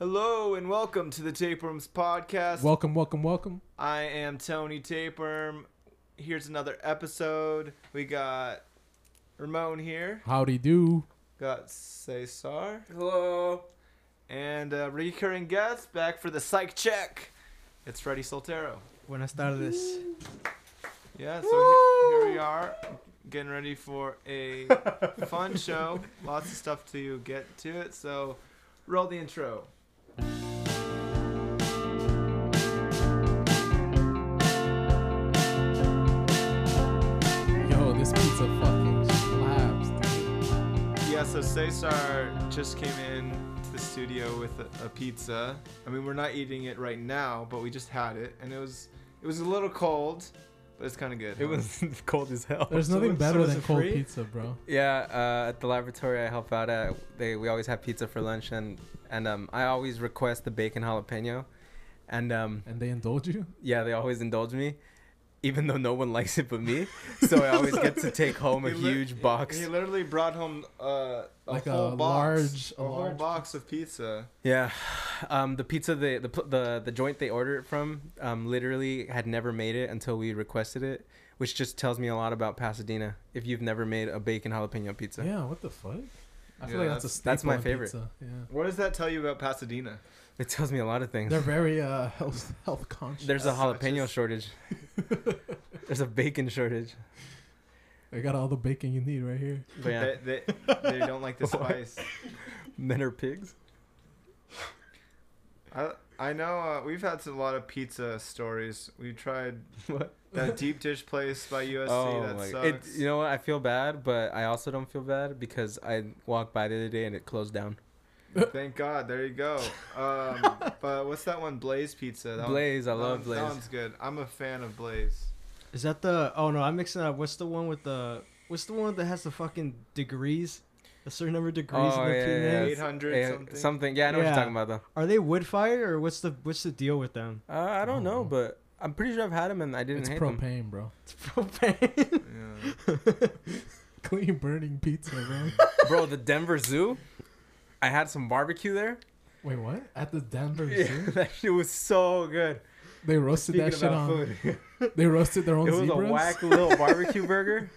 Hello and welcome to the Tapeworms podcast. Welcome, welcome, welcome. I am Tony Tapeworm. Here's another episode. We got Ramon here. Howdy do. Got Cesar. Hello. And a recurring guest back for the psych check. It's Freddy Soltero. Buenas tardes. Yeah, so here, here we are, getting ready for a fun show. Lots of stuff to get to it. So, roll the intro. So Cesar just came in to the studio with a, a pizza. I mean, we're not eating it right now, but we just had it, and it was it was a little cold, but it's kind of good. It huh? was cold as hell. There's nothing was- better so than it cold free? pizza, bro. Yeah, uh, at the laboratory I help out at, they we always have pizza for lunch, and and um, I always request the bacon jalapeno, and um, And they indulge you? yeah, they always indulge me, even though no one likes it but me. So I always get to take home a He lit- huge box. He literally brought home uh, a Like a whole box, large- a, a whole large box of pizza. Yeah, um, the pizza they, the the the joint they ordered it from um, literally had never made it until we requested it, which just tells me a lot about Pasadena. If you've never made a bacon jalapeno pizza, Yeah, what the fuck? I feel Yeah, like that's, a that's- that's my favorite. Pizza. Yeah. What does that tell you about Pasadena? It tells me a lot of things. They're very uh health health conscious. There's a jalapeno Conscious. shortage. There's a bacon shortage. They got all the bacon you need right here. But yeah, They, they, they don't like the spice. men are pigs. I I know uh, we've had a lot of pizza stories. We tried What? that deep dish place by USC Oh that my! sucks. It, you know what? I feel bad, but I also don't feel bad because I walked by the other day and it closed down. Thank God. There you go. Um, but what's that one? Blaze Pizza. That one- Blaze, I love one- Blaze. That one's good. I'm a fan of Blaze. Is that the? Oh no, I'm mixing up. What's the one with the? What's the one that has the fucking degrees? A certain number of degrees Oh, in the yeah, peanut. yeah, Eight it's- Eh, something. something. Yeah, I know what you're talking about though. Are they wood fired or what's the what's the deal with them? Uh, I don't know, Oh. but I'm pretty sure I've had them and I didn't it's hate them. propane, bro. It's propane. Yeah. Clean burning pizza, bro. Bro, the Denver Zoo. I had some barbecue there. Wait, what? At the Denver Zoo? Yeah, Zoo? that shit was so good. They roasted that shit on. food, They roasted their own it was zebras. a whack little barbecue burger.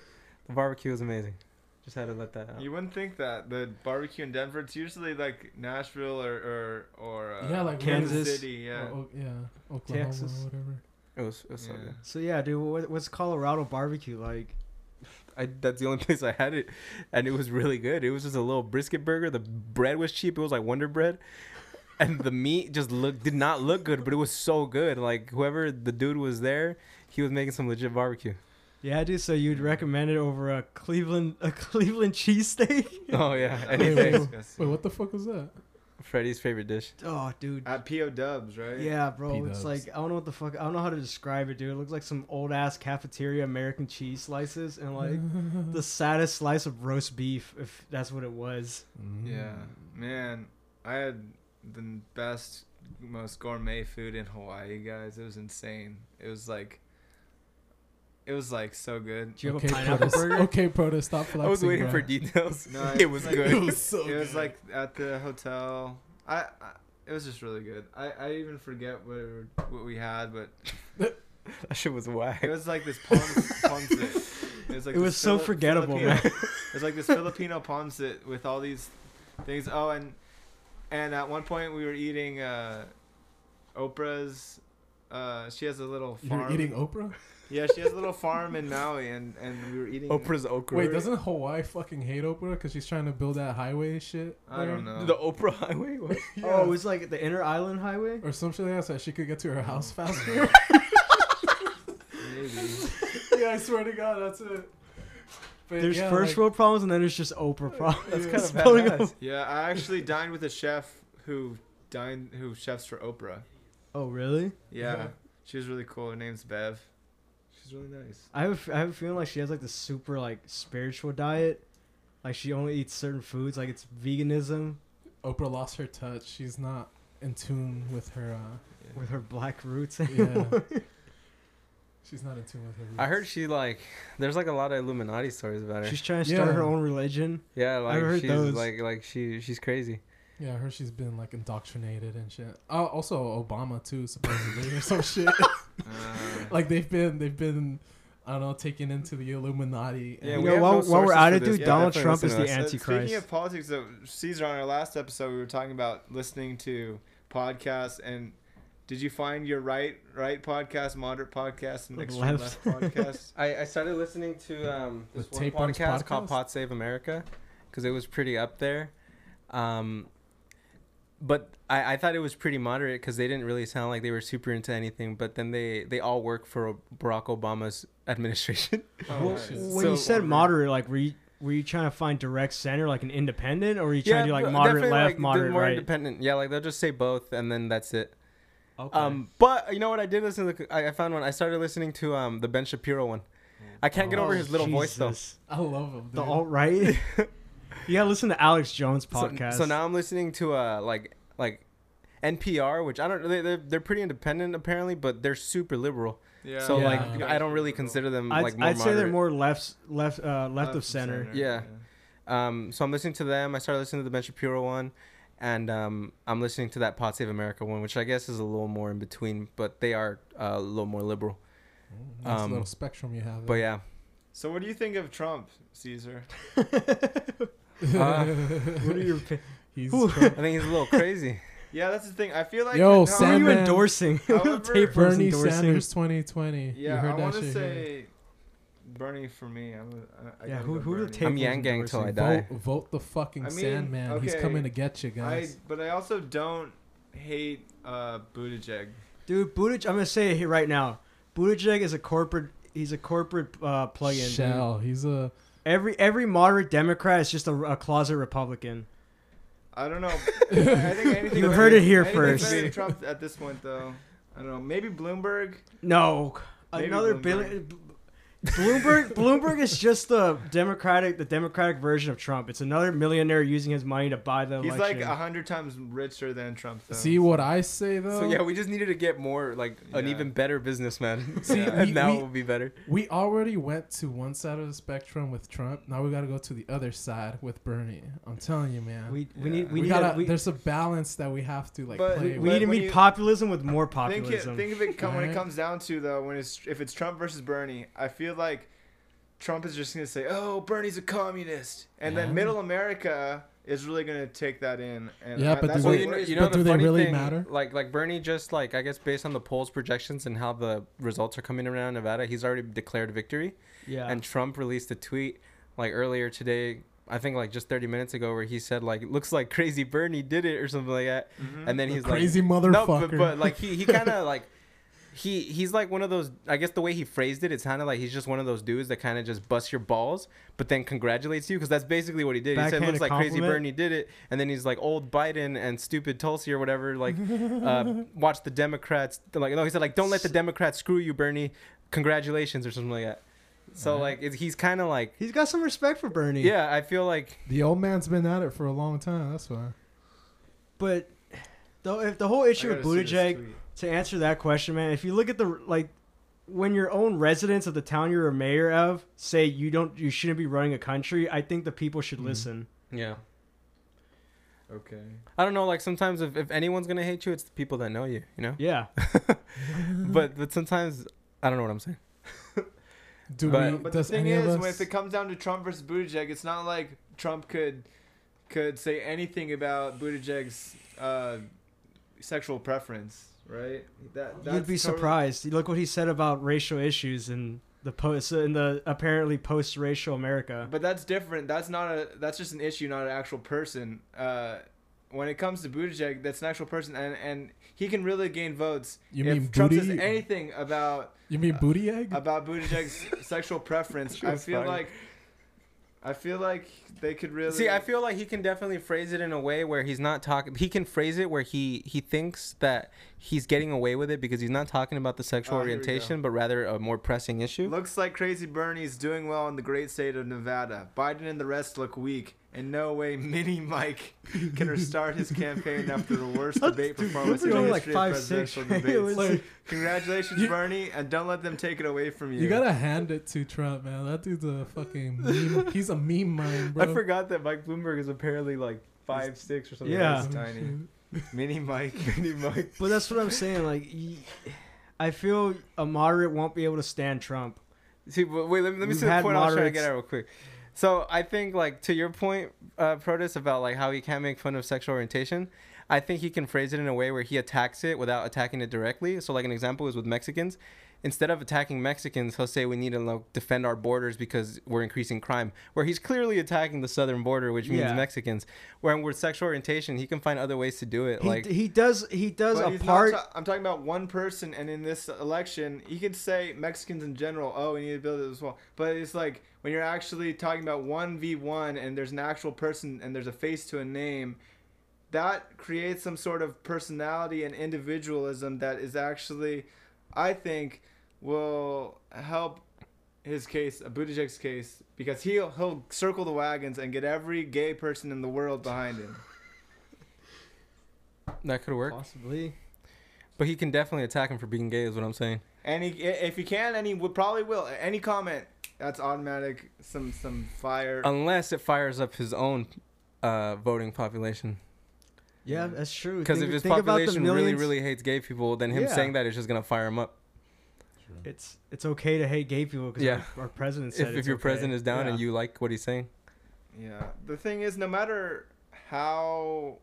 The barbecue was amazing. Just had to let that out. You wouldn't think that the barbecue in Denver. It's usually like Nashville or or or uh, Yeah, like Kansas. City. Yeah. Oh, yeah, Oklahoma Texas. or whatever. It was, it was so Yeah. good. so yeah, dude, what, what's Colorado barbecue like? I, that's the only place I had it, and it was really good. It was just a little brisket burger. The bread was cheap. It was like Wonder Bread, and the meat just looked did not look good, but it was so good. Like whoever the dude was there, he was making some legit barbecue. Yeah, dude. So you'd recommend it over a Cleveland a Cleveland cheesesteak? Oh yeah, Wait, anything. wait, Wait, what the fuck was that? Freddie's favorite dish. Oh, dude. At PO Dubs, right? Yeah, bro. It's P-dubs. like I don't know what the fuck. I don't know how to describe it, dude. It looks like some old ass cafeteria American cheese slices and like the saddest slice of roast beef, if that's what it was. Mm. Yeah, man, I had the best, most gourmet food in Hawaii, guys. It was insane. It was like, it was like so good. Do you have okay, a pineapple Proto, burger? Okay, Proto, stop flexing. I was waiting bro. for details. No, it was like- good. It was so it was good. like at the hotel. I, I it was just really good. I, I even forget what we were- what we had, but that shit was whack. it was like this ponce, ponce. It was like It was so Fili- forgettable, Filipino- man. It was like this Filipino ponce with all these things. Oh, and and at one point we were eating uh, Oprah's. Uh, she has a little You're farm. eating Oprah? Yeah, she has a little farm in Maui, and and we were eating. Oprah's okra. Wait, doesn't Hawaii fucking hate Oprah because she's trying to build that highway shit? I don't know. the Oprah Highway? What? Yeah. Oh, it was like the Inner Island Highway. or some shit like that so she could get to her house faster. Maybe. yeah, I swear to God, that's it. But There's yeah, first like- world problems and then there's just Oprah problems. That's kind of Spelling badass. Yeah, I actually dined with a chef who dined who chefs for Oprah. Oh, really? Yeah, Yeah. she was really cool. Her name's Bev. She's really nice. I have I have a feeling like she has like the super like spiritual diet. Like she only eats certain foods. Like it's veganism Oprah lost her touch. She's not in tune with her. Uh, with her black roots. yeah, she's not in tune with her. Roots. I heard she like. There's like a lot of Illuminati stories about her. She's trying to start Yeah. her own religion. yeah, like heard she's those. like like she she's crazy. Yeah, I heard she's been like indoctrinated and shit. Oh, also Obama too, supposedly or some shit. Uh, like they've been they've been I don't know taken into the Illuminati. Yeah, and- we know, while- no while we're at it, dude, but Donald Trump is the Antichrist. Speaking of politics, though, Caesar, on our last episode, we were talking about listening to podcasts, and did you find your right right podcast, moderate podcast, and extreme Left. left, podcast? I, I started listening to um, this The one Tapeworms podcast, called podcast? Pod Save America because it was pretty up there. Um, but I, I thought it was pretty moderate because they didn't really sound like they were super into anything. But then they, they all work for Barack Obama's administration. Oh, Well, nice. when you said moderate, like were you were you trying to find direct center, like an independent, or were you trying to do like moderate left, like, moderate more right? independent. Yeah, like they'll just say both, and then that's it. Okay. Um, but you know what? I did listen to. I, I found one. I started listening to um the Ben Shapiro one. I can't get Oh, over his little voice though. I love him. The dude. alt right. you gotta listen to Alex Jones podcast. So, now I'm listening to uh like like NPR, which I don't. They, they're they're pretty independent apparently, but they're super liberal. Yeah. So Yeah. like I don't really consider them I'd, like more I'd say they're more left, left, uh, left, of center. Yeah. Um, so I'm listening to them. I started listening to the Ben Shapiro one, and um, I'm listening to that Pod Save America one, which I guess is a little more in between, but they are uh, a little more liberal. Nice um, little spectrum you have. But yeah, So what do you think of Trump, Caesar? Uh, What are your? pi- he's I think he's a little crazy. Yeah, that's the thing. I feel like Yo, no, Who are you Sandman. endorsing? However, Tapeworms Bernie endorsing. Sanders 2020. you Yeah, heard I that want to shit here. say Bernie for me. I'm a, I, I Yeah, gotta who- go who the Bernie. tape- I'm Yang Gang till I die. Vote, vote the fucking I mean, Sandman. He's okay, coming to get you I, guys. but I also don't hate uh, Buttigieg. Dude, Buttigieg. I'm gonna say it here right now. Buttigieg is a corporate. He's a corporate uh, plug-in. dude. Shell. He's a. Every every moderate Democrat is just a, a closet Republican. I don't know. I think anything You better- heard it here first. Trump at this point, though. I don't know. Maybe Bloomberg. No, Maybe another Bloomberg. billion. Bloomberg Bloomberg is just the Democratic the Democratic version of Trump. It's another millionaire using his money to buy the He's election. like a hundred times richer than Trump, though. See what I say though. So yeah, we just needed to get more like an Yeah. even better businessman. See, and we- now we- it will be better. We already went to one side of the spectrum with Trump. Now we got to go to the other side with Bernie. I'm telling you, man. we we Yeah. need we, we, need gotta. a, we, there's a balance that we have to like But play. we with. need to when meet you- populism with more think it, populism. think of it come, when it Alright. comes down to though when it's if it's Trump versus Bernie, I feel like Trump is just gonna say, "Oh, Bernie's a communist," and Yeah. then Middle America is really gonna take that in. And Yeah, I- but that's do what they- you know, you know But the do they really thing, matter? Like like Bernie just like I guess based on the polls projections and how the results are coming around Nevada, he's already declared victory. yeah. And Trump released a tweet like earlier today, I think like just 30 minutes ago, where he said like, "It looks like Crazy Bernie did it" or something like that. Mhm. And then The he's crazy like, crazy motherfucker. No, but, but like he he kind of like. He he's like one of those. I guess the way he phrased it, it sounded like he's just one of those dudes that kind of just busts your balls, but then congratulates you because that's basically what he did. he said, Backhanded "Looks like crazy? Bernie did it," and then he's like, "Old Biden and stupid Tulsi or whatever." Like, uh, watch the Democrats. Like, no, he said like, "Don't let the Democrats screw you, Bernie. Congratulations" or something like that. So Right. like, it, he's kind of like, He's got some respect for Bernie. yeah, I feel like the old man's been at it for a long time. That's why. But the if the whole issue with gotta Buttigieg tweet. To answer that question, man, if you look at the like when your own residents of the town you're a mayor of say you don't you shouldn't be running a country, I think the people should Mhm. listen. yeah. Okay. I don't know. Like sometimes if, if anyone's gonna hate you, it's the people that know you. You know. Yeah. But but sometimes I don't know what I'm saying. Do But- we? But the thing any is, us? when if it comes down to Trump versus Buttigieg, it's not like Trump could could say anything about Buttigieg's uh, sexual preference, right? That You'd that's be totally- surprised. Look what he said about racial issues in the post in the apparently post-racial America. But that's different. That's not a. That's just an issue, not an actual person. Uh, when it comes to Buttigieg, that's an actual person, and and he can really gain votes You if mean Trump booty? says anything about you mean booty egg? about Buttigieg's sexual preference. I feel fine. like. I feel like they could really See, I feel like he can definitely phrase it in a way where he's not talking. He can phrase it where he he thinks that he's getting away with it because he's not talking about the sexual Oh, orientation, but rather a more pressing issue. Looks like Crazy Bernie's doing well in the great state of Nevada. Biden and the rest look weak. In no way, Mini Mike can restart his campaign after the worst debate performance in Dude, the only like history five, of six, presidential right? It debates. Like, Congratulations, You- Bernie, and don't let them take it away from you. you gotta hand it to Trump, man. That dude's a fucking meme. He's a meme mind, bro. I forgot that Mike Bloomberg is apparently like five six or something. Yeah. He's tiny. Mini Mike. Mini Mike. But that's what I'm saying. Like, I feel a moderate won't be able to stand Trump. See, but wait, let me, let me see the had point I was trying to get at real quick. So I think, like, to your point, uh, Protus, about like how he can't make fun of sexual orientation. I think he can phrase it in a way where he attacks it without attacking it directly. So, like, an example is with Mexicans. Instead of attacking Mexicans, he'll say we need to like, defend our borders because we're increasing crime. Where he's clearly attacking the southern border, which means Yeah. Mexicans. Where with sexual orientation, he can find other ways to do it. He, like, he does he does a part. ta- I'm talking about one person, and in this election, he could say Mexicans in general. Oh, we need to build it as well. But it's like when you're actually talking about one v one, and there's an actual person, and there's a face to a name. That creates some sort of personality and individualism that is actually, I think, will help his case, a Buttigieg's case, because he'll he'll circle the wagons and get every gay person in the world behind him. that could work. Possibly. But he can definitely attack him for being gay, is what I'm saying. And he, if he can, and he would probably will. Any comment, that's automatic. Some some fire. Unless it fires up his own uh, voting population. Yeah, that's true. Because if his think about the population really, millions- really hates gay people, then him Yeah. saying that is just gonna fire him up. it's it's okay to hate gay people because Yeah. our, our president said If, if it's your okay. president is down and Yeah. you like what he's saying, Yeah. The thing is, no matter how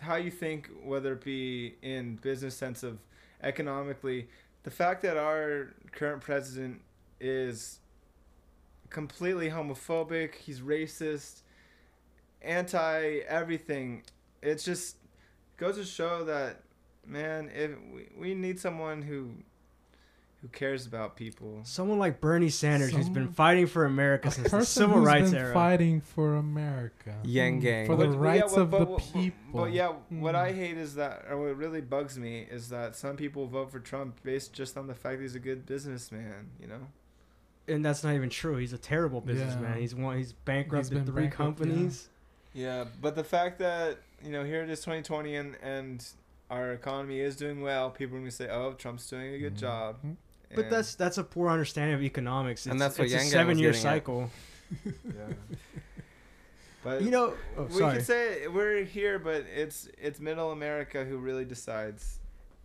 how you think, whether it be in business sense of economically, the fact that our current president is completely homophobic, he's racist, anti everything. It's just goes to show that man, if we, we need someone who who cares about people. Someone like Bernie Sanders, who's been fighting for America since the civil who's rights been era. fighting for America. Yang Mm, gang. For the But- but yeah, rights but- of but- the people. But yeah, what Mm. I hate is that, or what really bugs me is that some people vote for Trump based just on the fact that he's a good businessman. You know. And that's not even true. He's a terrible businessman. Yeah. He's one. He's bankrupted been three bankrupt, companies. Yeah, but the fact that you know here it is 2020 and and our economy is doing well, people are gonna say, "Oh, Trump's doing a good Mhm. job." But that's that's a poor understanding of economics. And that's what it's Yang a seven-year cycle. yeah. But You know, oh, we sorry. could say we're here, but it's it's Middle America who really decides.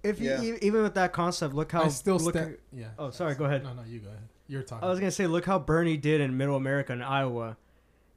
if yeah. e- even with that concept, look how I still look stand. Yeah. Oh, sorry, go ahead. No, no, you go ahead. You're talking. I was gonna say, look how Bernie did in Middle America in Iowa,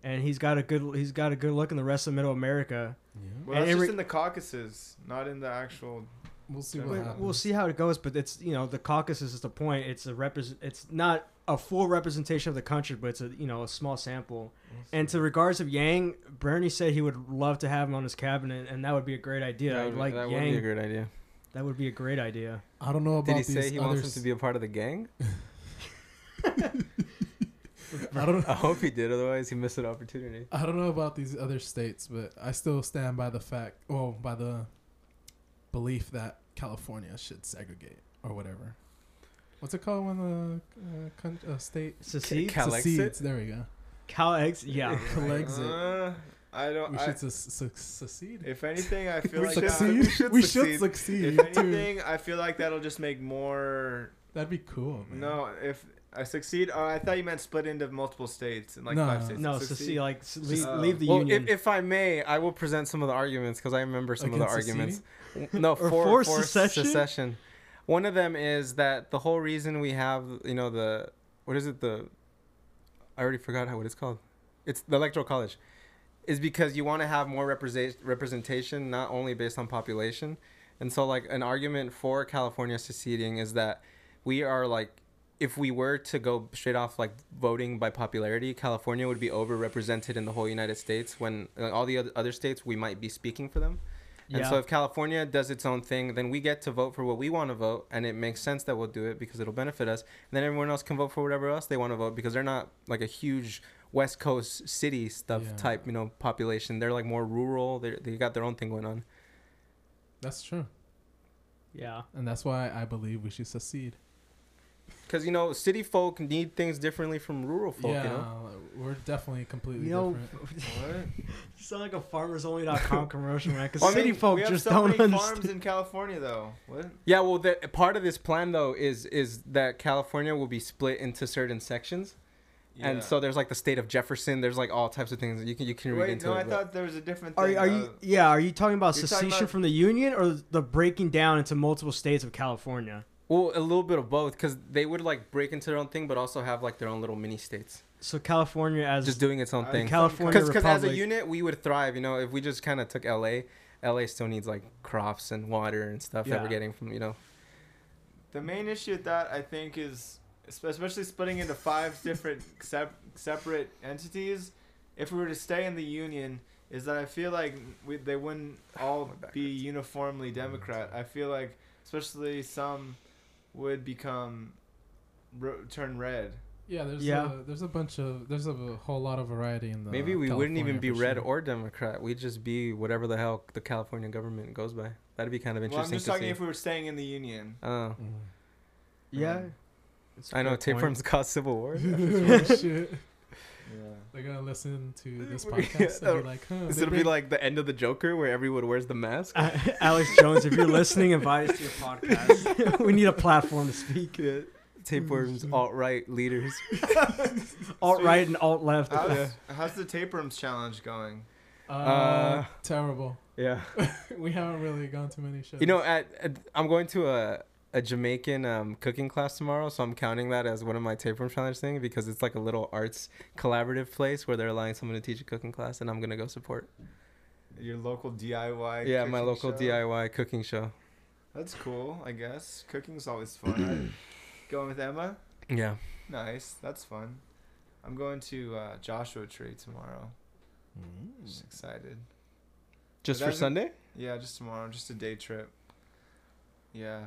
and he's got a good he's got a good look in the rest of Middle America. Yeah. Well, And that's just in the caucuses, not in the actual. We'll see what We'll, happens. we'll see how it goes, but it's you know the caucus is the point. It's a represent. It's not a full representation of the country, but it's a you know a small sample. And to regards of Yang, Bernie said he would love to have him on his cabinet, and that would be a great idea. that, I'd like that would be a great idea. that would be a great idea. I don't know about Did he these say he other wants him to be a part of the gang? I don't. I hope he did. Otherwise, he missed an opportunity. I don't know about these other states, but I still stand by the fact, well, by the belief that California should segregate or whatever. What's it called when the uh, con- uh, state Secede, Cal- Calexit? secedes? There we go. Cal X, yeah. Calexit. Uh, I don't. We I, should su- su- secede. if anything, I feel We like succeed. that, We should succeed. If anything, I feel like that'll just make more. That'd be cool. Man. No, if I succeed, oh, I thought you meant split into multiple states and like No. five states. No, Succeed. secede, like leave, Oh. leave the well, union. if, if I may, I will present some of the arguments because I remember some of the Against arguments. No, Or for, for for secession? secession. One of them is that the whole reason we have, you know, the what is it? The I already forgot how what it's called. It's the electoral college, is because you want to have more represent representation, not only based on population. And so, like an argument for California seceding is that we are like, if we were to go straight off like voting by popularity, California would be overrepresented in the whole United States. When like, all the oth- other states, we might be speaking for them. And yeah. so if California does its own thing, then we get to vote for what we want to vote, and it makes sense that we'll do it because it'll benefit us. And then everyone else can vote for whatever else they want to vote because they're not like a huge West Coast city stuff Yeah. type, you know, population. They're like more rural. They they got their own thing going on. That's true, yeah. and that's why I believe we should secede. Because you know, city folk need things differently from rural folk. yeah, You know, we're definitely completely You know, different. you sound like a farmersonly.com commercial, man. Because Well, I city mean, folk just so don't many understand. farms in California, though. What? yeah. Well, the part of this plan though is is that California will be split into certain sections. Yeah. And so there's like the state of Jefferson. There's like all types of things you can you can read Wait, into no, it. I thought there was a different Are, thing. are you? uh, Yeah. Are you talking about You're talking secession about- from the union or the breaking down into multiple states of California? Well, a little bit of both because they would like break into their own thing, but also have like their own little mini states, So California as just doing its own I thing. California Because as a unit, we would thrive. You know, if we just kind of took LA, LA still needs like crops and water and stuff that we're getting from you know. The main issue with that, I think, is especially splitting into five different sep- separate entities. If we were to stay in the union, is that I feel like we, they wouldn't all be uniformly Democrat. I feel like, especially some, would become ro- turn red. Yeah, there's Yeah. A, there's a bunch of there's a whole lot of variety in the. Maybe we wouldn't even be red sure. or Democrat. We'd just be whatever the hell the California government goes by. That'd be kind of Well, I'm just to talking see. if we were staying in the union. Oh, Mm. yeah. Um, It's a I know fair point. tapeworms caused civil war. Shit. Yeah. They're gonna listen to this podcast and be like, huh? This they would be like the end of the Joker where everyone wears the mask. Alex Jones, if you're listening, invite us to your podcast. we need a platform to speak. Yeah. Tapeworms, alt right leaders. Alt right and alt left. How's, how's the tapeworms challenge going? uh, uh, terrible. Yeah. we haven't really gone to many shows. You know, at, at I'm going to a a Jamaican um, cooking class tomorrow, so I'm counting that as one of my tapeworm challenge thing because it's like a little arts collaborative place where they're allowing someone to teach a cooking class, and I'm gonna go support. Your local DIY. yeah, my local show? DIY cooking show. That's cool, I guess. Cooking's always fun. going with Emma? Yeah. Nice. That's fun. I'm going to uh, Joshua Tree tomorrow. Mm. Just excited. Just for Sunday? Yeah, just tomorrow. Just a day trip. Yeah.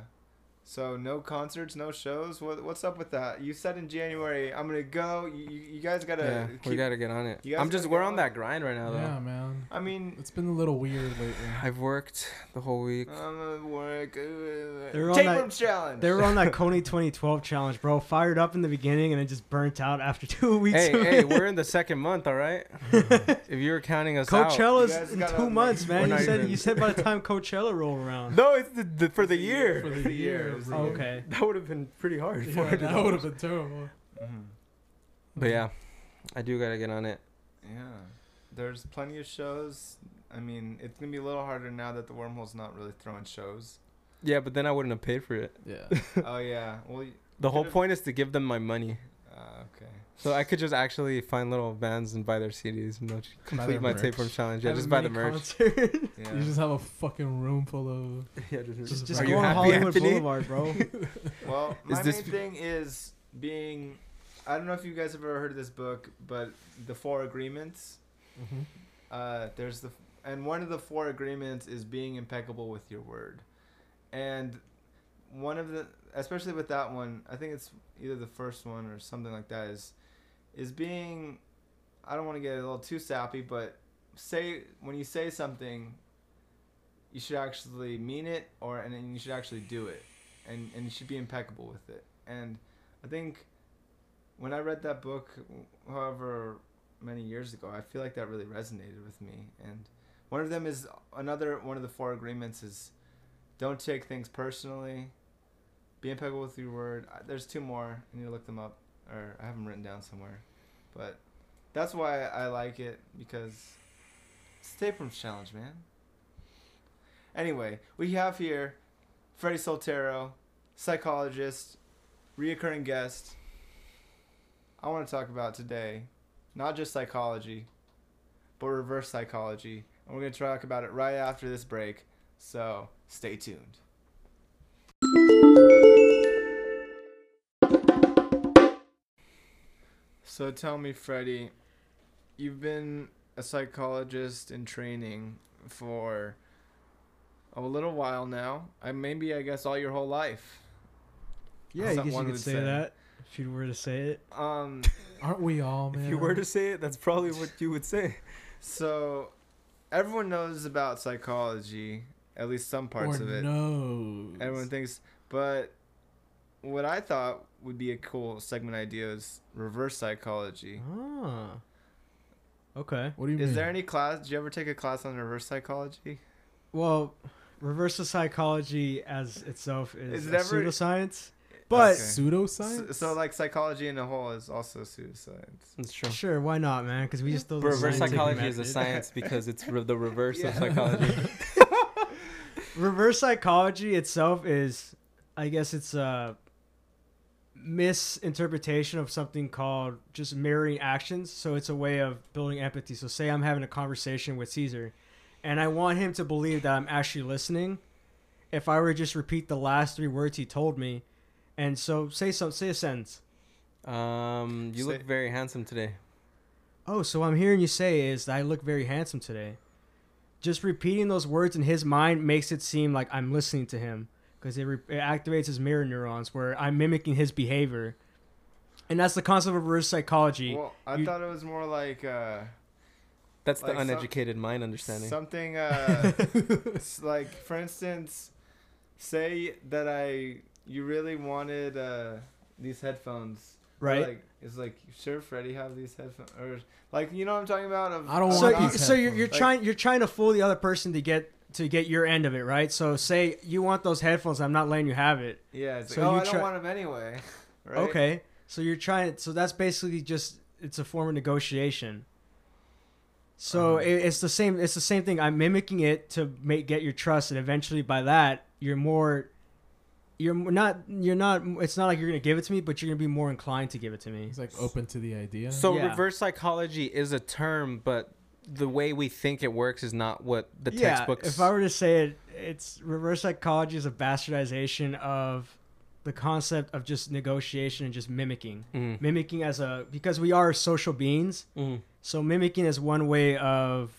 So no concerts, no shows. What what's up with that? You said in January I'm gonna go. You, you you guys gotta. yeah, we gotta get on it. I'm just we're on on that grind right now though. Yeah, man. I mean, It's been a little weird lately. I've worked the whole week. I'm at work. They're on Tapeworm that- challenge. They were on that Kony 2012 challenge, bro. Fired up in the beginning and it just burnt out after two weeks. hey, hey, it. we're in the second month, all right? if you were counting us out. Coachella's in two months, man. You said even- you said by the time Coachella roll around. No, it's the, the, for the year. For the year, year, bro. Oh, okay. That would have been pretty hard for Yeah, it. that would have been terrible. Mhm. But yeah, I do gotta get on it. Yeah, there's plenty of shows. I mean, it's gonna be a little harder now that the wormhole's not really throwing shows. Yeah, but then I wouldn't have paid for it. Yeah. oh yeah, well, The whole point is to give them my money, uh, okay. So I could just actually find little bands and buy their CDs and they'll complete my merch. tapeworm challenge. Yeah, Have a just buy the mini merch. concert. Yeah. You just have a fucking room full of. yeah, just, just just Are go you on happy, Hollywood Anthony? Boulevard, bro. Well, my this- main thing is being. I don't know if you guys have ever heard of this book, but the Four Agreements. Mhm. Uh, there's the and one of the four agreements is being impeccable with your word, and one of the especially with that one, I think it's either the first one or something like that is is being. I don't want to get a little too sappy, but say when you say something, you should actually mean it, or and you should actually do it, and and you should be impeccable with it. And I think when I read that book, however many years ago, I feel like that really resonated with me. And one of them is another one of the four agreements is don't take things personally, be impeccable with your word. There's two more. Need to look them up, or I have them written down somewhere. But that's why I like it because it's Tapeworms Challenge, man. Anyway, we have here Freddie Soltero, psychologist, reoccurring guest. I want to talk about today not just psychology, but reverse psychology. And we're going to talk about it right after this break. So stay tuned. So tell me, Freddie, you've been a psychologist in training for a little while now. I maybe I guess all your whole life. Yeah, I guess you could say say. that if you were to say it. Um Aren't we all, man? If you were to say it, that's probably what you would say. so everyone knows about psychology, at least some parts or of it. knows. Everyone thinks, but what I thought would be a cool segment idea is reverse psychology. Ah. Okay. What do you mean? Is mean? there any class? Did you ever take a class on reverse psychology? Well, reverse psychology as itself is Is a ever- pseudoscience. But Okay. Pseudoscience. So, so like psychology in a whole is also pseudoscience. It's true. sure, why not, man? Because we just throw the Reverse scientific psychology is a science because it's re- the reverse of psychology. reverse psychology itself is i guess it's a misinterpretation of something called just mirroring actions. So it's a way of building empathy. So say i'm having a conversation with caesar and i want him to believe that i'm actually listening. If i were to just repeat the last three words he told me and so say some say a sentence. Um, you Say- look very handsome today. oh so i'm hearing you say is that i look very handsome today. Just repeating those words in his mind makes it seem like i'm listening to him because it, re- it activates his mirror neurons where i'm mimicking his behavior. And that's the concept of reverse psychology. Well, I you- thought it was more like uh, That's Like the some- uneducated mind understanding. something uh, like, for instance, say that I you really wanted uh, these headphones, right Like, it's like, sure, Freddie, have these headphones, or like, you know what I'm talking about? Of, I don't of so, want you, so you're, you're headphones. trying you're trying to fool the other person to get to get your end of it right so say you want those headphones i'm not letting you have it Yeah, it's like, so oh, you I don't try- want them anyway. Right? Okay. So you're trying. So that's basically just it's a form of negotiation. So Uh-huh. it, it's the same. It's the same thing. I'm mimicking it to make get your trust, and eventually by that you're more. You're not. You're not. It's not like you're gonna give it to me, but you're gonna be more inclined to give it to me. it's like open to the idea. So Yeah. reverse psychology is a term, but the way we think it works is not what the yeah. textbooks. If I were to say it, it's reverse psychology is a bastardization of the concept of just negotiation and just mimicking. Mhm. Mimicking as a because we are social beings. Mhm. So mimicking is one way of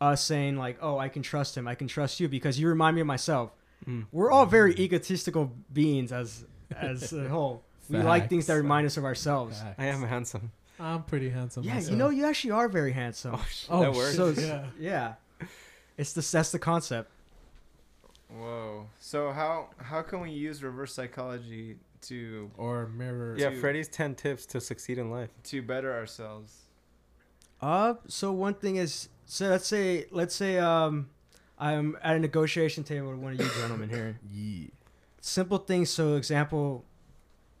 us saying like, "Oh, I can trust him. I can trust you because you remind me of myself." Mhm. We're all very egotistical beings as as a whole. We like things that remind us of ourselves. Facts. I am handsome. I'm pretty handsome. Yeah, myself. you know, you actually are very handsome. Oh, sh- Oh, that works. So yeah. yeah. it's the that's the concept. Whoa. So how how can we use reverse psychology to Or mirror. yeah, to- Freddie's ten tips to succeed in life. to better ourselves? Uh, so one thing is, so let's say let's say um, I'm at a negotiation table with one of you gentlemen here. Yeah. simple things. So, example,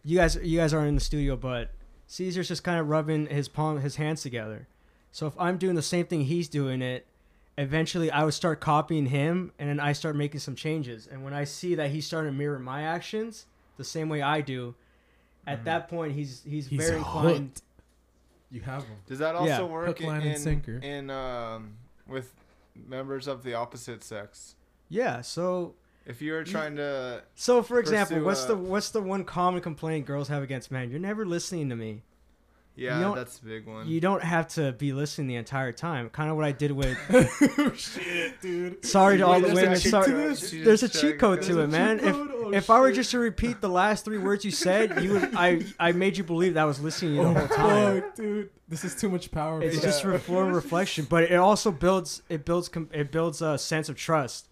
you guys you guys aren't in the studio, but Caesar's just kind of rubbing his palm his hands together. So if I'm doing the same thing he's doing it, eventually I would start copying him, and then I start making some changes. And when I see that he's starting to mirror my actions the same way I do, at Mhm. that point he's he's, He's very inclined. hooked. You have him. Does that also Yeah. work Hook, line, in and sinker. in um with members of the opposite sex? Yeah. So If you're trying to so for example, what's uh, the what's the one common complaint girls have against men? You're never listening to me. Yeah, that's a big one. You don't have to be listening the entire time. Kind of what I did with oh, shit, dude. Sorry to all the women. Sorry, there's a cheat code to it, man. If? Oh, if I were just to repeat the last three words you said, you would I I made you believe that I was listening to you the Oh, whole time. fuck, dude. This is too much power. It's just Yeah. a form of reflection, but it also builds it builds it builds a sense of trust.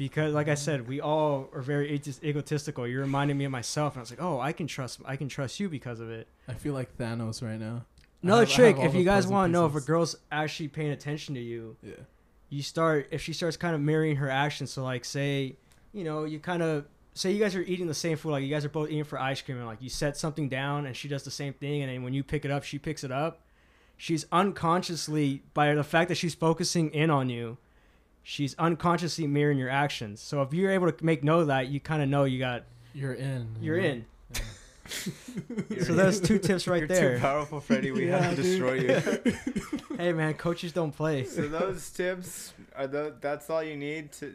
Because, like I said, we all are very ego- egotistical. You reminded me of myself, and I was like, "Oh, I can trust, I can trust you because of it." I feel like Thanos right now. Another have- trick, if you guys want to know if a girl's actually paying attention to you, Yeah. you start if she starts kind of mirroring her actions so like say you know you kind of say you guys are eating the same food like you guys are both eating for ice cream and like you set something down and she does the same thing and then when you pick it up she picks it up she's unconsciously by the fact that she's focusing in on you she's unconsciously mirroring your actions so if you're able to make know that you kind of know you got You're in. you you're know? in You're- so there's two tips right You're there too powerful, Freddie. We have to Yeah, destroy you. hey man coaches don't play So those tips are the, that's all you need to.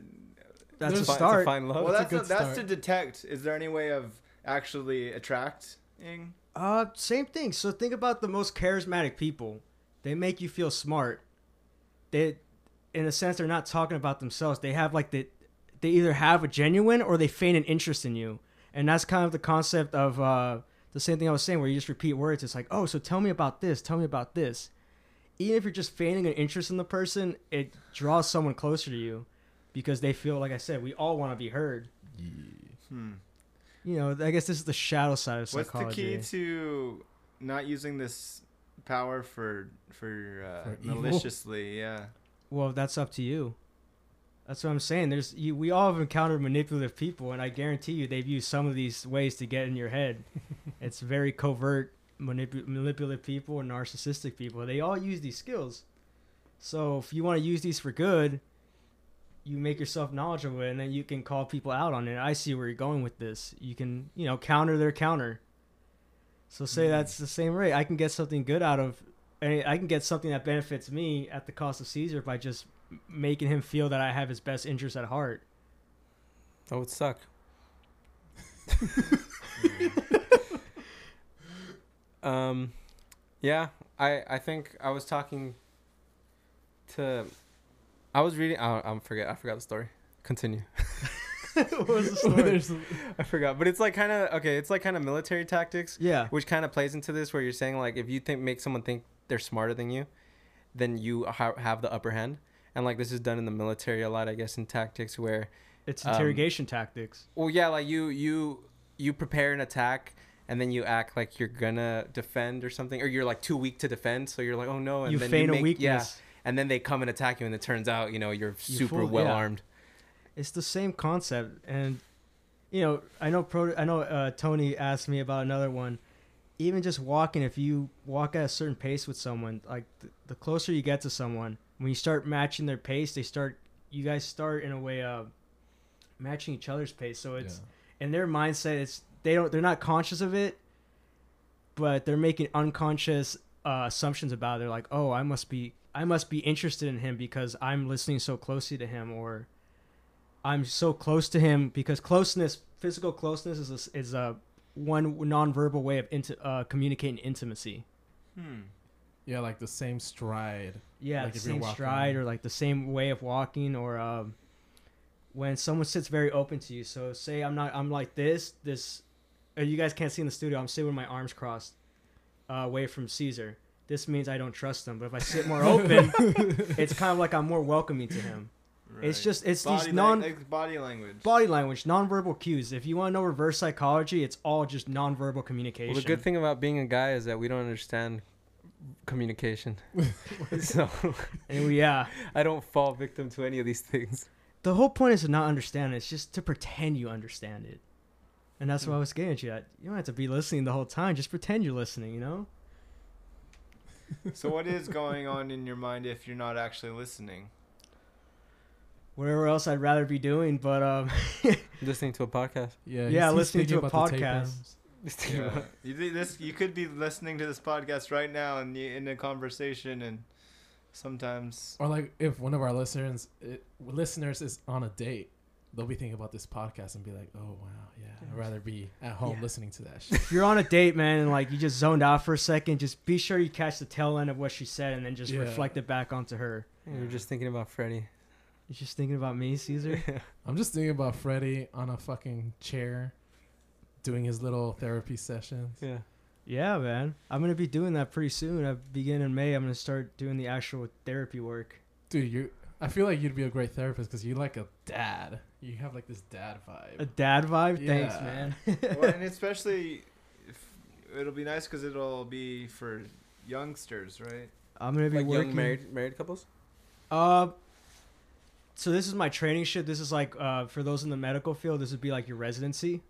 that's There's a To fi- start To find love. Well, that's a that's good that's to detect. Is there any way of actually attracting? Uh, same thing. So think about the most charismatic people. They make you feel smart. They, in a sense, they're not talking about themselves. They have like the, they either have a genuine or they feign an interest in you, and that's kind of the concept of uh the same thing I was saying, where you just repeat words. It's like, oh, so tell me about this. Tell me about this. Even if you're just feigning an interest in the person, it draws someone closer to you, because they feel like I said, we all want to be heard. Yeah. Hmm. You know, I guess this is the shadow side of psychology. What's the key to not using this power for for, uh, For maliciously? Yeah. Well, that's up to you. That's what I'm saying. There's you, we all have encountered manipulative people, and I guarantee you they've used some of these ways to get in your head. it's very covert, manipu- manipulative people and narcissistic people. They all use these skills. So if you want to use these for good, you make yourself knowledgeable, and then you can call people out on it. I see where you're going with this. You can, you know, counter their counter. So say Mm. that's the same rate. I can get something good out of, and I can get something that benefits me at the cost of Caesar by just making him feel that I have his best interest at heart. That would suck. um, yeah, I I think I was talking to, I was reading. I I forget. I forgot the story. Continue. what was the story? There's- I forgot, but it's like kind of okay. It's like kind of military tactics, yeah, which kind of plays into this, where you're saying like if you think make someone think they're smarter than you, then you ha- have the upper hand. And like this is done in the military a lot, I guess, in tactics where it's Um, interrogation tactics. Well, yeah, like you you you prepare an attack and then you act like you're gonna defend or something, or you're like too weak to defend, so you're like, oh no, and You then feign you make, a weakness. Yeah, and then they come and attack you, and it turns out you know you're You super fool- well yeah. armed. It's the same concept, and you know, I know pro. I know uh, Tony asked me about another one. Even just walking, if you walk at a certain pace with someone, like th- the closer you get to someone, when you start matching their pace, they start. You guys start in a way of matching each other's pace. So it's yeah. in their mindset. It's they don't. They're not conscious of it, but they're making unconscious uh, assumptions about. It. They're like, oh, I must be. I must be interested in him because I'm listening so closely to him, or I'm so close to him because closeness, physical closeness, is a, is a one nonverbal way of inti- uh, communicating intimacy. Hmm. Yeah, like the same stride. Yeah, Like the same stride or like the same way of walking or um, when someone sits very open to you. So say I'm not I'm like this this uh, you guys can't see in the studio. I'm sitting with my arms crossed uh, away from Caesar. This means I don't trust him. But if I sit more open, it's kind of like I'm more welcoming to him. It's just it's body these non like body language. body language, nonverbal cues. If you want to know reverse psychology, it's all just nonverbal communication. Well, the good thing about being a guy is that we don't understand communication, so and we, yeah, I don't fall victim to any of these things. the whole point is to not understand it. It's just to pretend you understand it. And that's what I was getting at you. at. You don't have to be listening the whole time. Just pretend you're listening, you know? so what is going on in your mind if you're not actually listening? Whatever else I'd rather be doing, but um Listening to a podcast. Yeah, Yeah, he's- he's listening thinking to a podcast. Yeah. you this you could be listening to this podcast right now and you in a conversation and sometimes Or like if one of our listeners it, listeners is on a date, they'll be thinking about this podcast and be like, "Oh wow, yeah, I'd rather be at home Yeah. listening to that shit." if you're on a date, man, and like you just zoned out for a second, just be sure you catch the tail end of what she said and then just Yeah. reflect it back onto her. You're just thinking about Freddie. You're just thinking about me, Caesar? I'm just thinking about Freddie on a fucking chair, doing his little therapy sessions. yeah. yeah, man. I'm gonna be doing that pretty soon. I begin in May. I'm gonna start doing the actual therapy work. Dude, you. I feel like you'd be a great therapist because you're like a dad. You have like this dad vibe. A dad vibe? Thanks, man. well, and especially if it'll be nice because it'll be for youngsters, right? I'm gonna be Like working. young married married couples. Uh, so this is my training ship. This is like uh, for those in the medical field. This would be like your residency.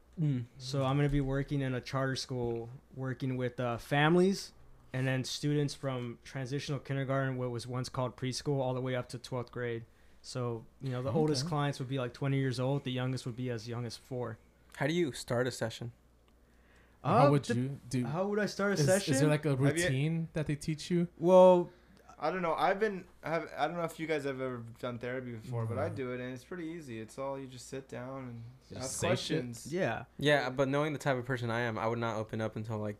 So I'm gonna be working in a charter school, working with uh, families, and then students from transitional kindergarten, what was once called preschool, all the way up to 12th grade. So you know the oldest clients would be like 20 years old. The youngest would be as young as four. How do you start a session? How Uh, would the- you do? How would I start a is, session? is there like a Have you- routine that they teach you? well, I don't know. I've been have I don't know if you guys have ever done therapy before, but I mm-hmm. do it and it's pretty easy. It's all you just sit down and Just ask say shit. questions. yeah. Yeah, but knowing the type of person I am, I would not open up until like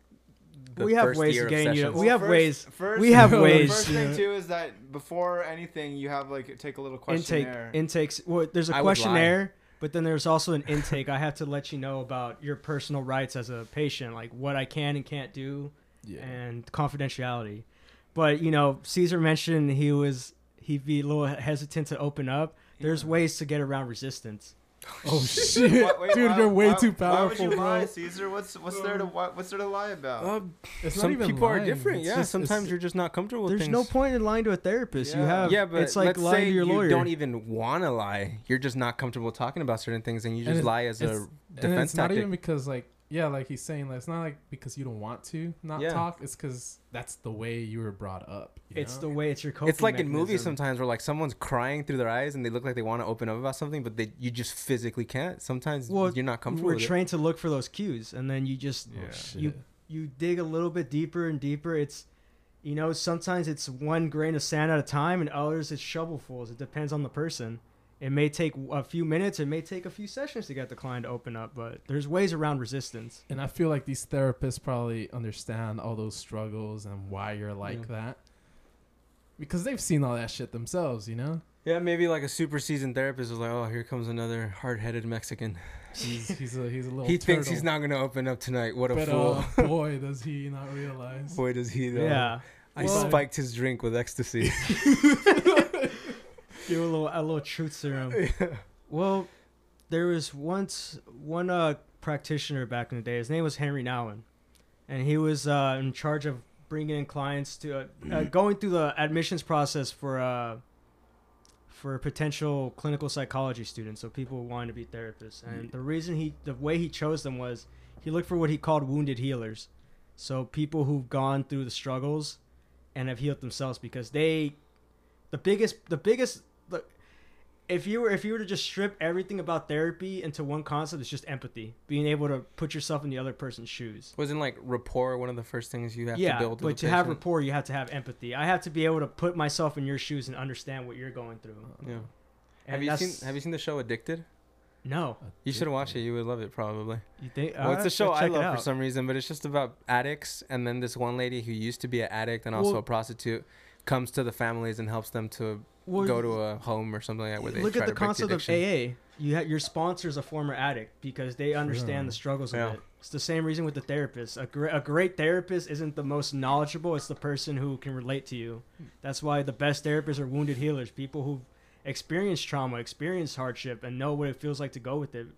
the We have first ways year of getting you to- sessions. we have first, ways- First, we have the ways, First thing too is that before anything, you have like take a little questionnaire. Intake intakes. Well, there's a I would lie. questionnaire, but then there's also an intake. I have to let you know about your personal rights as a patient, like what I can and can't do. Yeah. and confidentiality. But you know, Caesar mentioned he was he'd be a little hesitant to open up. There's ways to get around resistance. Oh shit, Why- wait, dude, why- you're way why- too Why would powerful, you lie, bro. Caesar? What's what's there to why, what's there to lie about? Uh, It's not some even people are different. It's yeah, just- sometimes you're just not comfortable with There's things. no point in lying to a therapist. You have Yeah, but it's like let's lying say to your you lawyer. don't even want to lie. You're just not comfortable talking about certain things, and you just it's- lie as it's- a and defense it's not even because like yeah, like he's saying, like it's not like because you don't want to not Yeah. talk. It's because that's the way you were brought up. you it's know? the way it's your coping it's like in movies sometimes where like someone's crying through their eyes and they look like they want to open up about something, but they you just physically can't. Sometimes Well, you're not comfortable We're with it. trained to look for those cues, and then you just Oh, Yeah. shit. You- you dig a little bit deeper and deeper. It's you know sometimes it's one grain of sand at a time, and others it's shovelfuls. It depends on the person. It may take a few minutes. It may take a few sessions to get the client to open up, but there's ways around resistance. And I feel like these therapists probably understand all those struggles and why you're like Yeah. that. Because they've seen all that shit themselves, you know? Yeah, maybe like a super seasoned therapist is like, oh, here comes another hard headed Mexican. He's he's a he's a little He thinks he's not gonna open up tonight. What a But fool! uh, boy, does he not realize. Boy, does he though. Yeah, I Well- spiked his drink with ecstasy. give a little a little truth serum. Well, there was once one uh, practitioner back in the day. His name was Henry Nouwen, and he was uh, in charge of bringing in clients to uh, uh, going through the admissions process for uh, for potential clinical psychology students. So people who wanted to be therapists, and the reason he the way he chose them was he looked for what he called wounded healers. So people who've gone through the struggles and have healed themselves because they the biggest the biggest the, if you were if you were to just strip everything about therapy into one concept it's just empathy being able to put yourself in the other person's shoes Wasn't like rapport one of the first things you have yeah to build? Yeah, but to a have rapport you have to have empathy i have to be able to put myself in your shoes and understand what you're going through oh, Yeah. and Have you seen Have you seen the show Addicted? no You should watch it. You would love it probably. you think Well, it's uh, a show I love for some reason, but it's just about addicts, and then this one lady who used to be an addict and also Well- a prostitute comes to the families and helps them to Well, go to a home or something like that where they look try at the to concept of. AA. You ha- your sponsor's a former addict because they understand mm. Yeah. the struggles Yeah. of it. It's the same reason with the therapist. A, gr- a great therapist isn't the most knowledgeable; it's the person who can relate to you. That's why the best therapists are wounded healers, people who've experienced trauma, experienced hardship, and know what it feels like to go with it,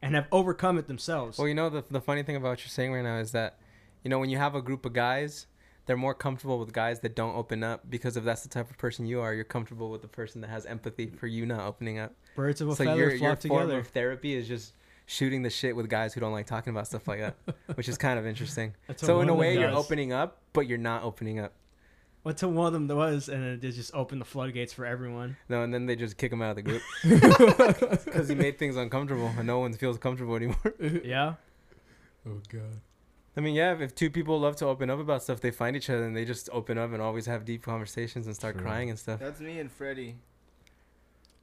and have overcome it themselves. Well, you know the the funny thing about what you're saying right now is that, you know, when you have a group of guys, they're more comfortable with guys that don't open up because if that's the type of person you are, you're comfortable with the person that has empathy for you not opening up. Birds of a so feather your your flock form together. of therapy is just shooting the shit with guys who don't like talking about stuff like that, which is kind of interesting. So in a way, you're does. opening up, but you're not opening up. Until one of them was, and it just opened the floodgates for everyone. No, and then they just kick him out of the group because he made things uncomfortable, and no one feels comfortable anymore. Yeah. Oh god. I mean, yeah, if two people love to open up about stuff, they find each other and they just open up and always have deep conversations and start True. crying and stuff. That's me and Freddie.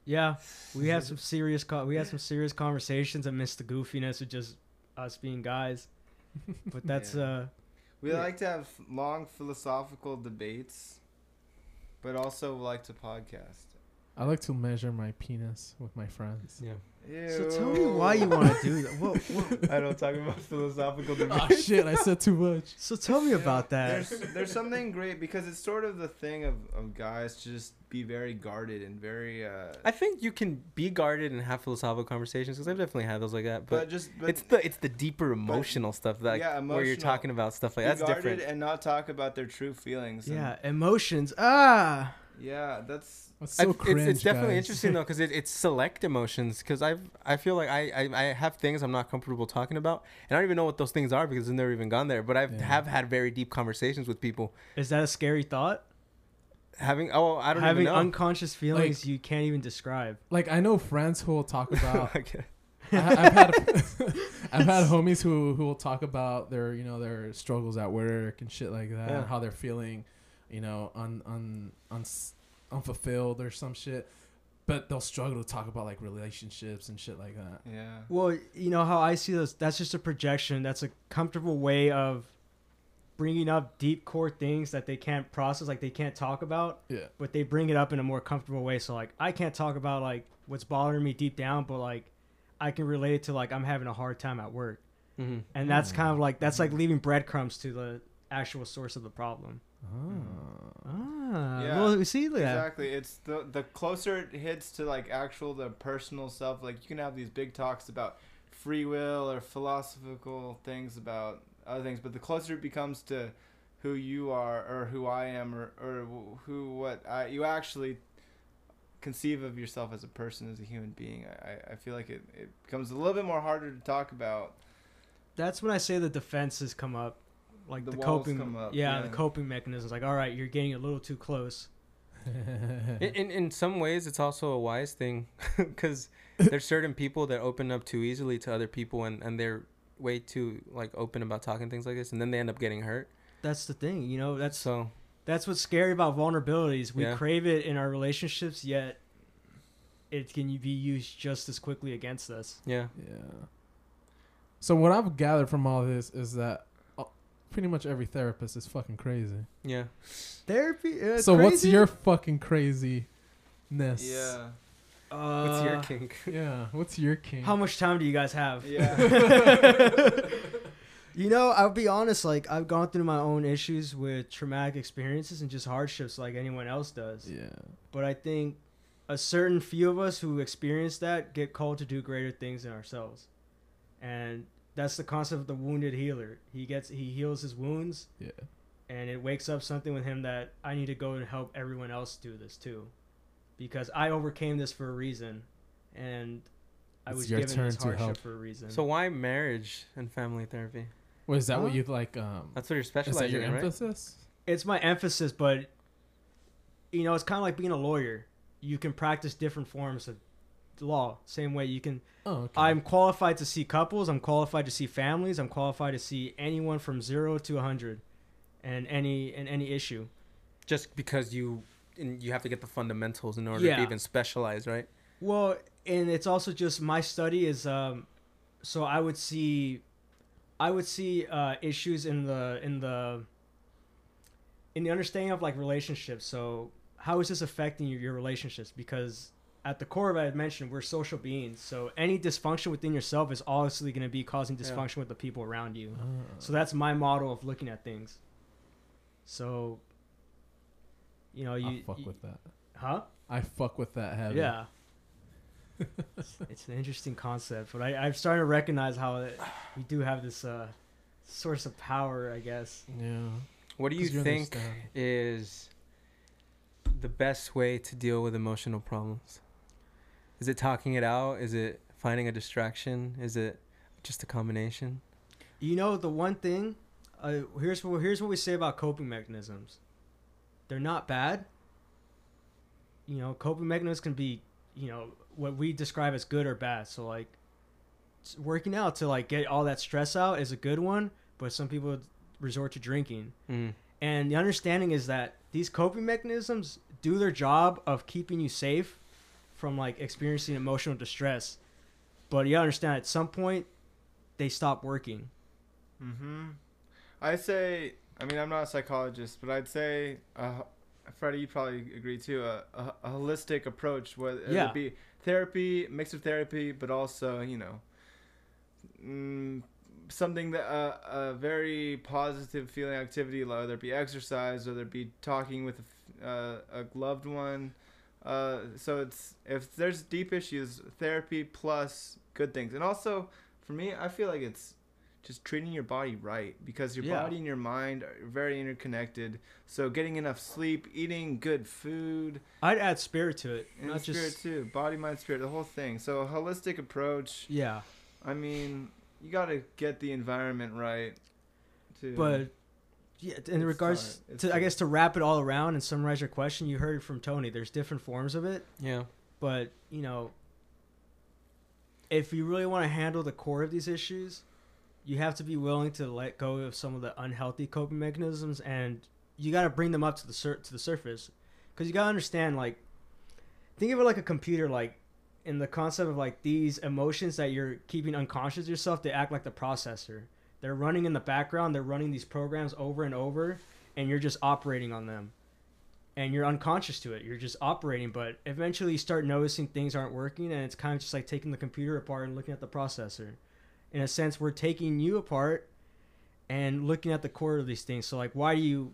Yeah, we had some serious co- we had some serious conversations amidst the goofiness of just us being guys. But that's Yeah. uh We Yeah. like to have long philosophical debates, but also like to podcast. I like to measure my penis with my friends. Yeah. so tell me why you want to do that. Whoa, whoa. I don't talk about philosophical oh shit! I said too much. So tell me about that. There's, there's something great because it's sort of the thing of, of guys to just be very guarded and very. Uh, I think you can be guarded and have philosophical conversations because I've definitely had those like that. but, But, just but it's the it's the deeper emotional stuff that yeah, where you're talking about stuff like be that's guarded different. and not talk about their true feelings. Yeah, emotions. Ah. Yeah, that's That's so it's, cringe. it's definitely guys. interesting though because it, it's select emotions because I've I feel like I, I I have things I'm not comfortable talking about and I don't even know what those things are because I've never even gone there but I've Yeah. have had very deep conversations with people Is that a scary thought? having oh I don't Having even know unconscious feelings you can't even describe. Like I know friends who will talk about. Okay. I, I've had I've had homies who who will talk about their you know their struggles at work and shit like that, Yeah. and how they're feeling, you know, un, un, uns unfulfilled or some shit. But they'll struggle to talk about like relationships and shit like that. yeah. Well, you know how I see this. That's just a projection. That's a comfortable way of bringing up deep core things that they can't process, like they can't talk about. Yeah. but they bring it up in a more comfortable way. So like I can't talk about like what's bothering me deep down, but like I can relate it to like I'm having a hard time at work, hmm and that's kind of like that's like leaving breadcrumbs to the actual source of the problem. Oh. Ah, Ah, Yeah, well, we see that. Exactly. It's the the closer it hits to like actual the personal stuff. Like you can have these big talks about free will or philosophical things about other things, but the closer it becomes to who you are or who I am or or who what I, you actually conceive of yourself as a person as a human being, I, I- I feel like it, it becomes a little bit more harder to talk about. That's when I say the defenses come up, like The the, walls coping. come up, yeah, yeah. the coping mechanisms. Like, all right, you're getting a little too close. in, in in some ways it's also a wise thing because there's certain people that open up too easily to other people and and they're way too like open about talking things like this and then they end up getting hurt That's the thing, you know. That's so that's what's scary about vulnerabilities. We Yeah. crave it in our relationships, yet it can be used just as quickly against us. yeah Yeah. So what I've gathered from all this is that pretty much every therapist is fucking crazy. yeah Therapy. Uh, so what's your fucking craziness? Yeah. Uh, what's your kink Yeah. What's your kink? How much time do you guys have? Yeah. You know, I'll be honest. Like I've gone through my own issues with traumatic experiences and just hardships, like anyone else does. Yeah. But I think a certain few of us who experience that get called to do greater things than ourselves, and that's the concept of the wounded healer. He gets he heals his wounds, Yeah. and it wakes up something with him that I need to go and help everyone else do this too, because I overcame this for a reason, and I It's was your given turn this to hardship help. for a reason. so why marriage and family therapy Well, is that what Huh? you like? Um, that's what you're is that specializing your in right emphasis? it's my emphasis, but you know, it's kind of like being a lawyer. You can practice different forms of law. Same way you can. Oh, okay. I'm qualified to see couples. I'm qualified to see families. I'm qualified to see anyone from zero to a hundred, and any and any issue. just because you and you have to get the fundamentals in order Yeah. to even specialize right Well, and it's also just my study is um, so I would see, I would see uh, issues in the in the in the understanding of like relationships. So how is this affecting your, your relationships? Because at the core of it, I mentioned we're social beings. So any dysfunction within yourself is obviously going to be causing Yeah. dysfunction with the people around you. Ah. So that's my model of looking at things. So, you know, you, I fuck you- with that. huh? I fuck with that heavy. Yeah. it's, it's an interesting concept, but I, I'm starting to recognize how it, we do have this uh, source of power, I guess. Yeah. what do you think understand. is the best way to deal with emotional problems is it talking it out is it finding a distraction is it just a combination You know, the one thing, uh, here's what here's what we say about coping mechanisms. They're not bad. You know, coping mechanisms can be, you know, what we describe as good or bad. So like, working out to like get all that stress out is a good one, but some people resort to drinking. mm. And the understanding is that these coping mechanisms do their job of keeping you safe from like experiencing emotional distress. But you understand at some point they stop working. Mm-hmm. I say, I mean, I'm not a psychologist, but I'd say, uh, Freddie, you probably agree too, a, a, a holistic approach, whether Yeah. it be therapy, mix of therapy, but also, you know, mm, something that uh, a very positive feeling activity, whether it be exercise, whether it be talking with a, uh, a loved one. Uh, so it's if there's deep issues, therapy plus good things, and also for me, I feel like it's just treating your body right because your Yeah. body and your mind are very interconnected. So getting enough sleep, eating good food, I'd add spirit to it, and not spirit just too, body, mind, spirit, the whole thing. So a holistic approach. yeah. I mean, you got to get the environment right. Too. But yeah, in It's regards hard. It's to I guess to wrap it all around and summarize your question, you heard from Tony. There's different forms of it, yeah but you know, if you really want to handle the core of these issues, you have to be willing to let go of some of the unhealthy coping mechanisms, and you got to bring them up to the sur- to the surface, because you got to understand like, think of it like a computer, like in the concept of like these emotions that you're keeping unconscious of yourself, they act like the processor. They're running in the background. They're running these programs over and over, and you're just operating on them. And you're unconscious to it. You're just operating, but eventually you start noticing things aren't working, and it's kind of just like taking the computer apart and looking at the processor. In a sense, we're taking you apart and looking at the core of these things. So, like, why do you,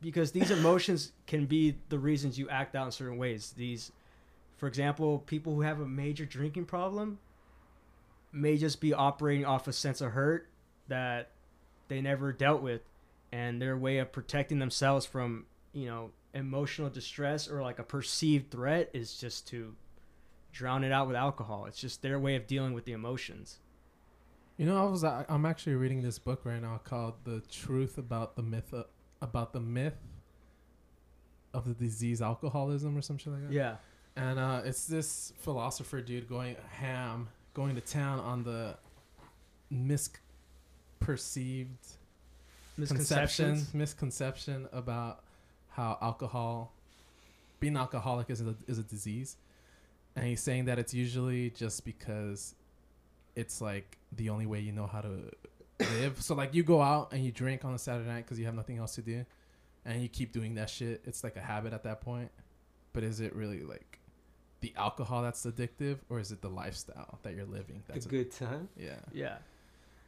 because these emotions can be the reasons you act out in certain ways. These, for example, people who have a major drinking problem may just be operating off a sense of hurt that they never dealt with, and their way of protecting themselves from you know emotional distress or like a perceived threat is just to drown it out with alcohol. It's just their way of dealing with the emotions. You know, I was I, I'm actually reading this book right now called "The Truth About the Myth of, About the Myth of the Disease Alcoholism" or some shit like that. Yeah. And uh, it's this philosopher dude going ham, going to town on the misperceived conception, Misconceptions. misconception about how alcohol, being alcoholic is a, is a disease. And he's saying that it's usually just because it's like the only way you know how to live. so like you go out and you drink on a Saturday night because you have nothing else to do, and you keep doing that shit. It's like a habit at that point. But is it really like the alcohol that's addictive, or is it the lifestyle that you're living? That's a good time. yeah. Yeah.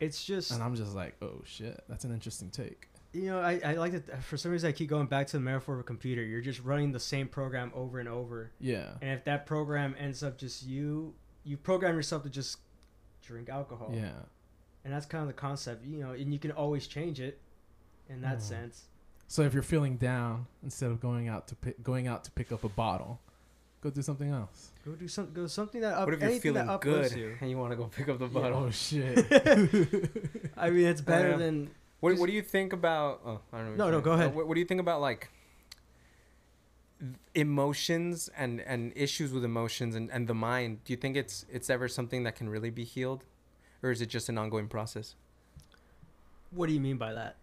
It's just And I'm just like, oh shit, that's an interesting take. you know, I, I like that for some reason I keep going back to the metaphor of a computer. You're just running the same program over and over. Yeah. And if that program ends up just you you program yourself to just drink alcohol. Yeah. And that's kind of the concept, you know, and you can always change it in that Mhm. sense. So if you're feeling down, instead of going out to pick, going out to pick up a bottle, go do something else. Go do some go something that up What if you're anything feeling that uplifts good you. and you want to go pick up the Yeah. bottle? Oh shit. I mean, it's better Yeah. than What, Just- what do you think about? Oh, I don't know. No, no, go ahead. What, what do you think about like emotions and and issues with emotions and, and the mind? Do you think it's it's ever something that can really be healed, or is it just an ongoing process? what do you mean by that?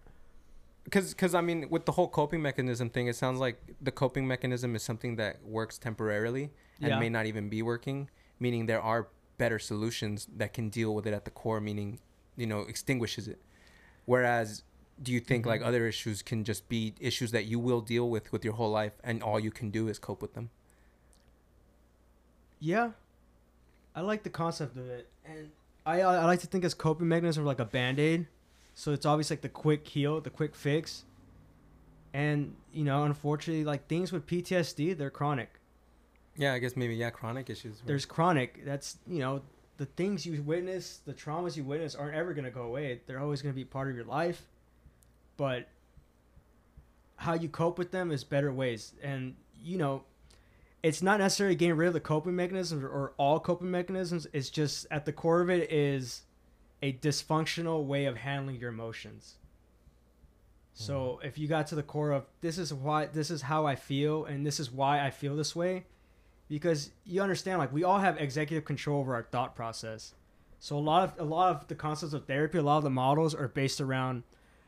Because because I mean, with the whole coping mechanism thing, it sounds like the coping mechanism is something that works temporarily and Yeah. may not even be working. Meaning there are better solutions that can deal with it at the core. Meaning, you know, extinguishes it. Whereas, do you think like Mhm. other issues can just be issues that you will deal with with your whole life, and all you can do is cope with them? Yeah, I like the concept of it, and I I like to think as coping mechanism like a band aid. So it's always like the quick heal, the quick fix, and you know, unfortunately, like things with PTSD, they're chronic. Yeah, I guess maybe yeah, chronic issues. right? There's chronic. That's you know, the things you witness, the traumas you witness, aren't ever gonna go away. They're always gonna be part of your life, but how you cope with them is better ways, and you know. It's not necessarily getting rid of the coping mechanisms or, or all coping mechanisms. It's just at the core of it is a dysfunctional way of handling your emotions. So hmm. if you got to the core of this is why this is how I feel and this is why I feel this way, because you understand like we all have executive control over our thought process. So a lot of a lot of the concepts of therapy, a lot of the models are based around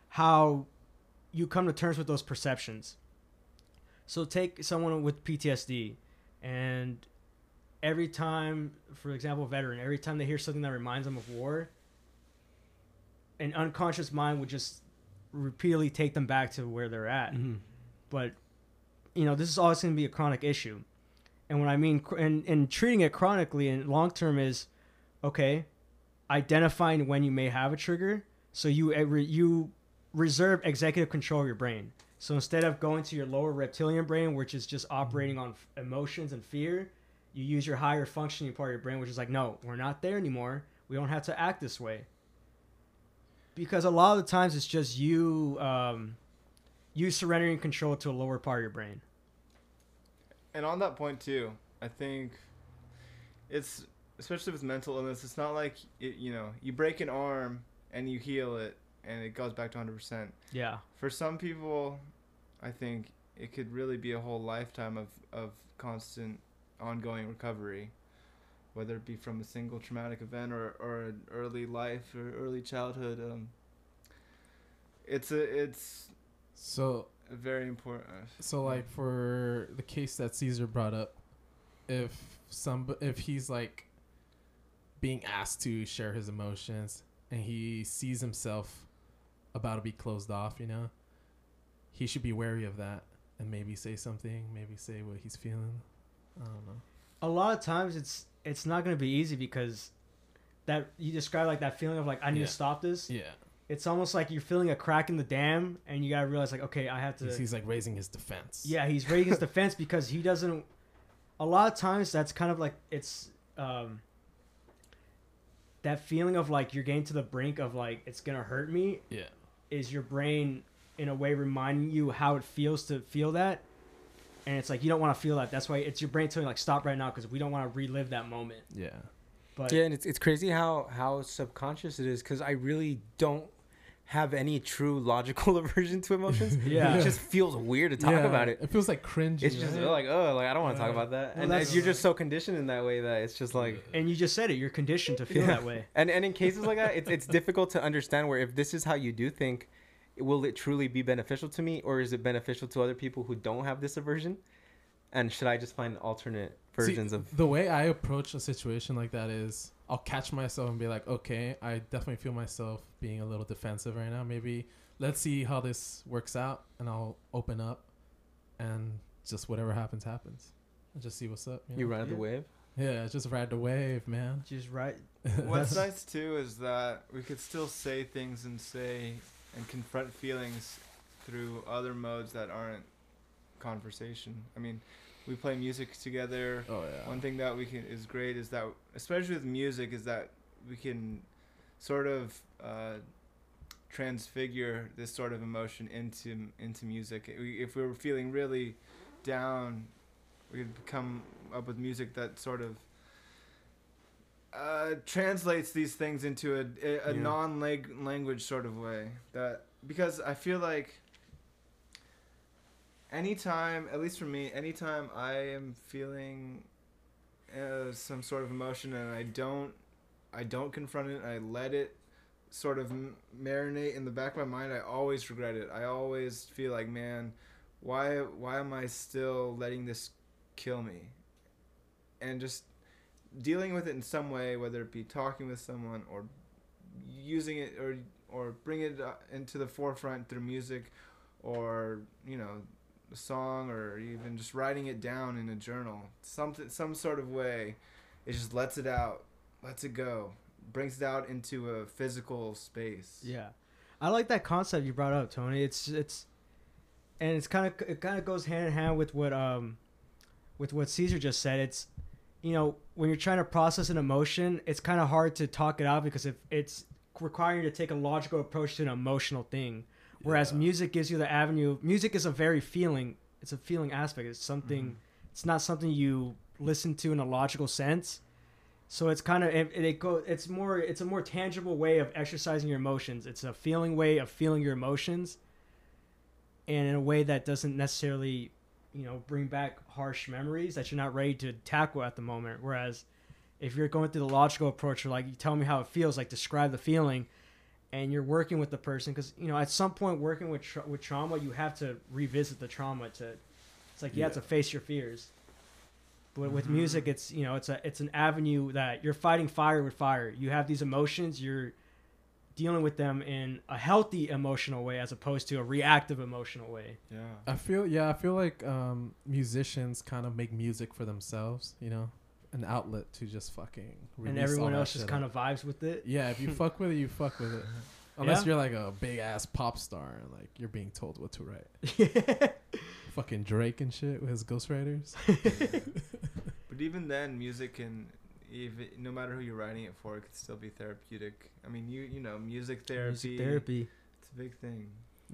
how you come to terms with those perceptions. So take someone with PTSD and every time, for example, a veteran, every time they hear something that reminds them of war, an unconscious mind would just repeatedly take them back to where they're at. Mhm. But you know, this is always going to be a chronic issue. And what I mean, and, and treating it chronically and long term is, okay, identifying when you may have a trigger, so you you reserve executive control of your brain. So instead of going to your lower reptilian brain, which is just operating on f- emotions and fear, you use your higher functioning part of your brain, which is like, no, we're not there anymore. We don't have to act this way. Because a lot of the times it's just you, um, you surrendering control to a lower part of your brain. And on that point too, I think it's especially with mental illness. It's not like it, you know you break an arm and you heal it and it goes back to 100%. Yeah. For some people, I think it could really be a whole lifetime of, of constant ongoing recovery, whether it be from a single traumatic event or, or an early life or early childhood. Um, it's a it's so a very important. so like for the case that Caesar brought up, if some if he's like being asked to share his emotions and he sees himself about to be closed off, you know, he should be wary of that and maybe say something, maybe say what he's feeling. I don't know. A lot of times it's it's not going to be easy because that you describe like that feeling of like I need Yeah. to stop this. Yeah. it's almost like you're feeling a crack in the dam, and you gotta realize like, okay, I have to. He's, he's like raising his defense. Yeah, he's raising his defense because he doesn't. A lot of times, that's kind of like it's um, that feeling of like you're getting to the brink of like it's gonna hurt me. Yeah. Is your brain in a way reminding you how it feels to feel that? And it's like you don't want to feel that. That's why it's your brain telling you like stop right now because we don't want to relive that moment. Yeah. But yeah, and it's it's crazy how how subconscious it is because I really don't have any true logical aversion to emotions. Yeah. it just feels weird to talk Yeah, about it. It feels like cringy. It's just right? like oh, like I don't want to talk about that, Well, and that's- you're just so conditioned in that way that it's just like. and you just said it. You're conditioned to feel Yeah. that way. And and in cases like that, it's it's difficult to understand where if this is how you do think, will it truly be beneficial to me, or is it beneficial to other people who don't have this aversion? And should I just find alternate See, versions of? the way I approach a situation like that is I'll catch myself and be like, okay, I definitely feel myself being a little defensive right now. Maybe let's see how this works out, and I'll open up, and just whatever happens, happens. And just see what's up. You, You know? ride the wave. Yeah, just ride the wave, man. Just ride. What's nice too is that we could still say things and say and confront feelings through other modes that aren't conversation. I mean, we play music together. Oh yeah. One thing that we can is great is that especially with music is that we can sort of uh, transfigure this sort of emotion into into music. If we were feeling really down, we could come up with music that sort of uh, translates these things into a, a, a Yeah. non-language sort of way. That because I feel like anytime, at least for me, anytime I am feeling uh, some sort of emotion and I don't, I don't confront it, I let it sort of m- marinate in the back of my mind. I always regret it. I always feel like, man, why, why am I still letting this kill me? And just dealing with it in some way, whether it be talking with someone or using it or or bring it uh, into the forefront through music or you know a song or even just writing it down in a journal something some sort of way it just lets it out lets it go brings it out into a physical space Yeah, I like that concept you brought up, Tony. It's it's, and it's kind of it kind of goes hand in hand with what um, with what Caesar just said. It's, you know, when you're trying to process an emotion, it's kind of hard to talk it out because if it's requiring you to take a logical approach to an emotional thing, whereas Yeah. music gives you the avenue. Music is a very feeling. It's a feeling aspect. It's something. Mhm. It's not something you listen to in a logical sense. So it's kind of it, it go. It's more. It's a more tangible way of exercising your emotions. It's a feeling way of feeling your emotions, and in a way that doesn't necessarily, you know, bring back harsh memories that you're not ready to tackle at the moment. Whereas, if you're going through the logical approach, or like you tell me how it feels, like describe the feeling, and you're working with the person, because you know at some point working with tra- with trauma, you have to revisit the trauma to. It's like you have to face your fears. But with Mhm. music, it's you know it's a it's an avenue that you're fighting fire with fire. You have these emotions, you're dealing with them in a healthy emotional way as opposed to a reactive emotional way. yeah I feel yeah, I feel like um, musicians kind of make music for themselves, you know, an outlet to just fucking. and everyone else just kind of vibes with it. Yeah, if you fuck with it, you fuck with it. Unless Yeah. you're like a big ass pop star and like you're being told what to write. Fucking Drake and shit with his ghostwriters. but even then music can even no matter who you're writing it for it could still be therapeutic i mean you you know music therapy Music therapy, it's a big thing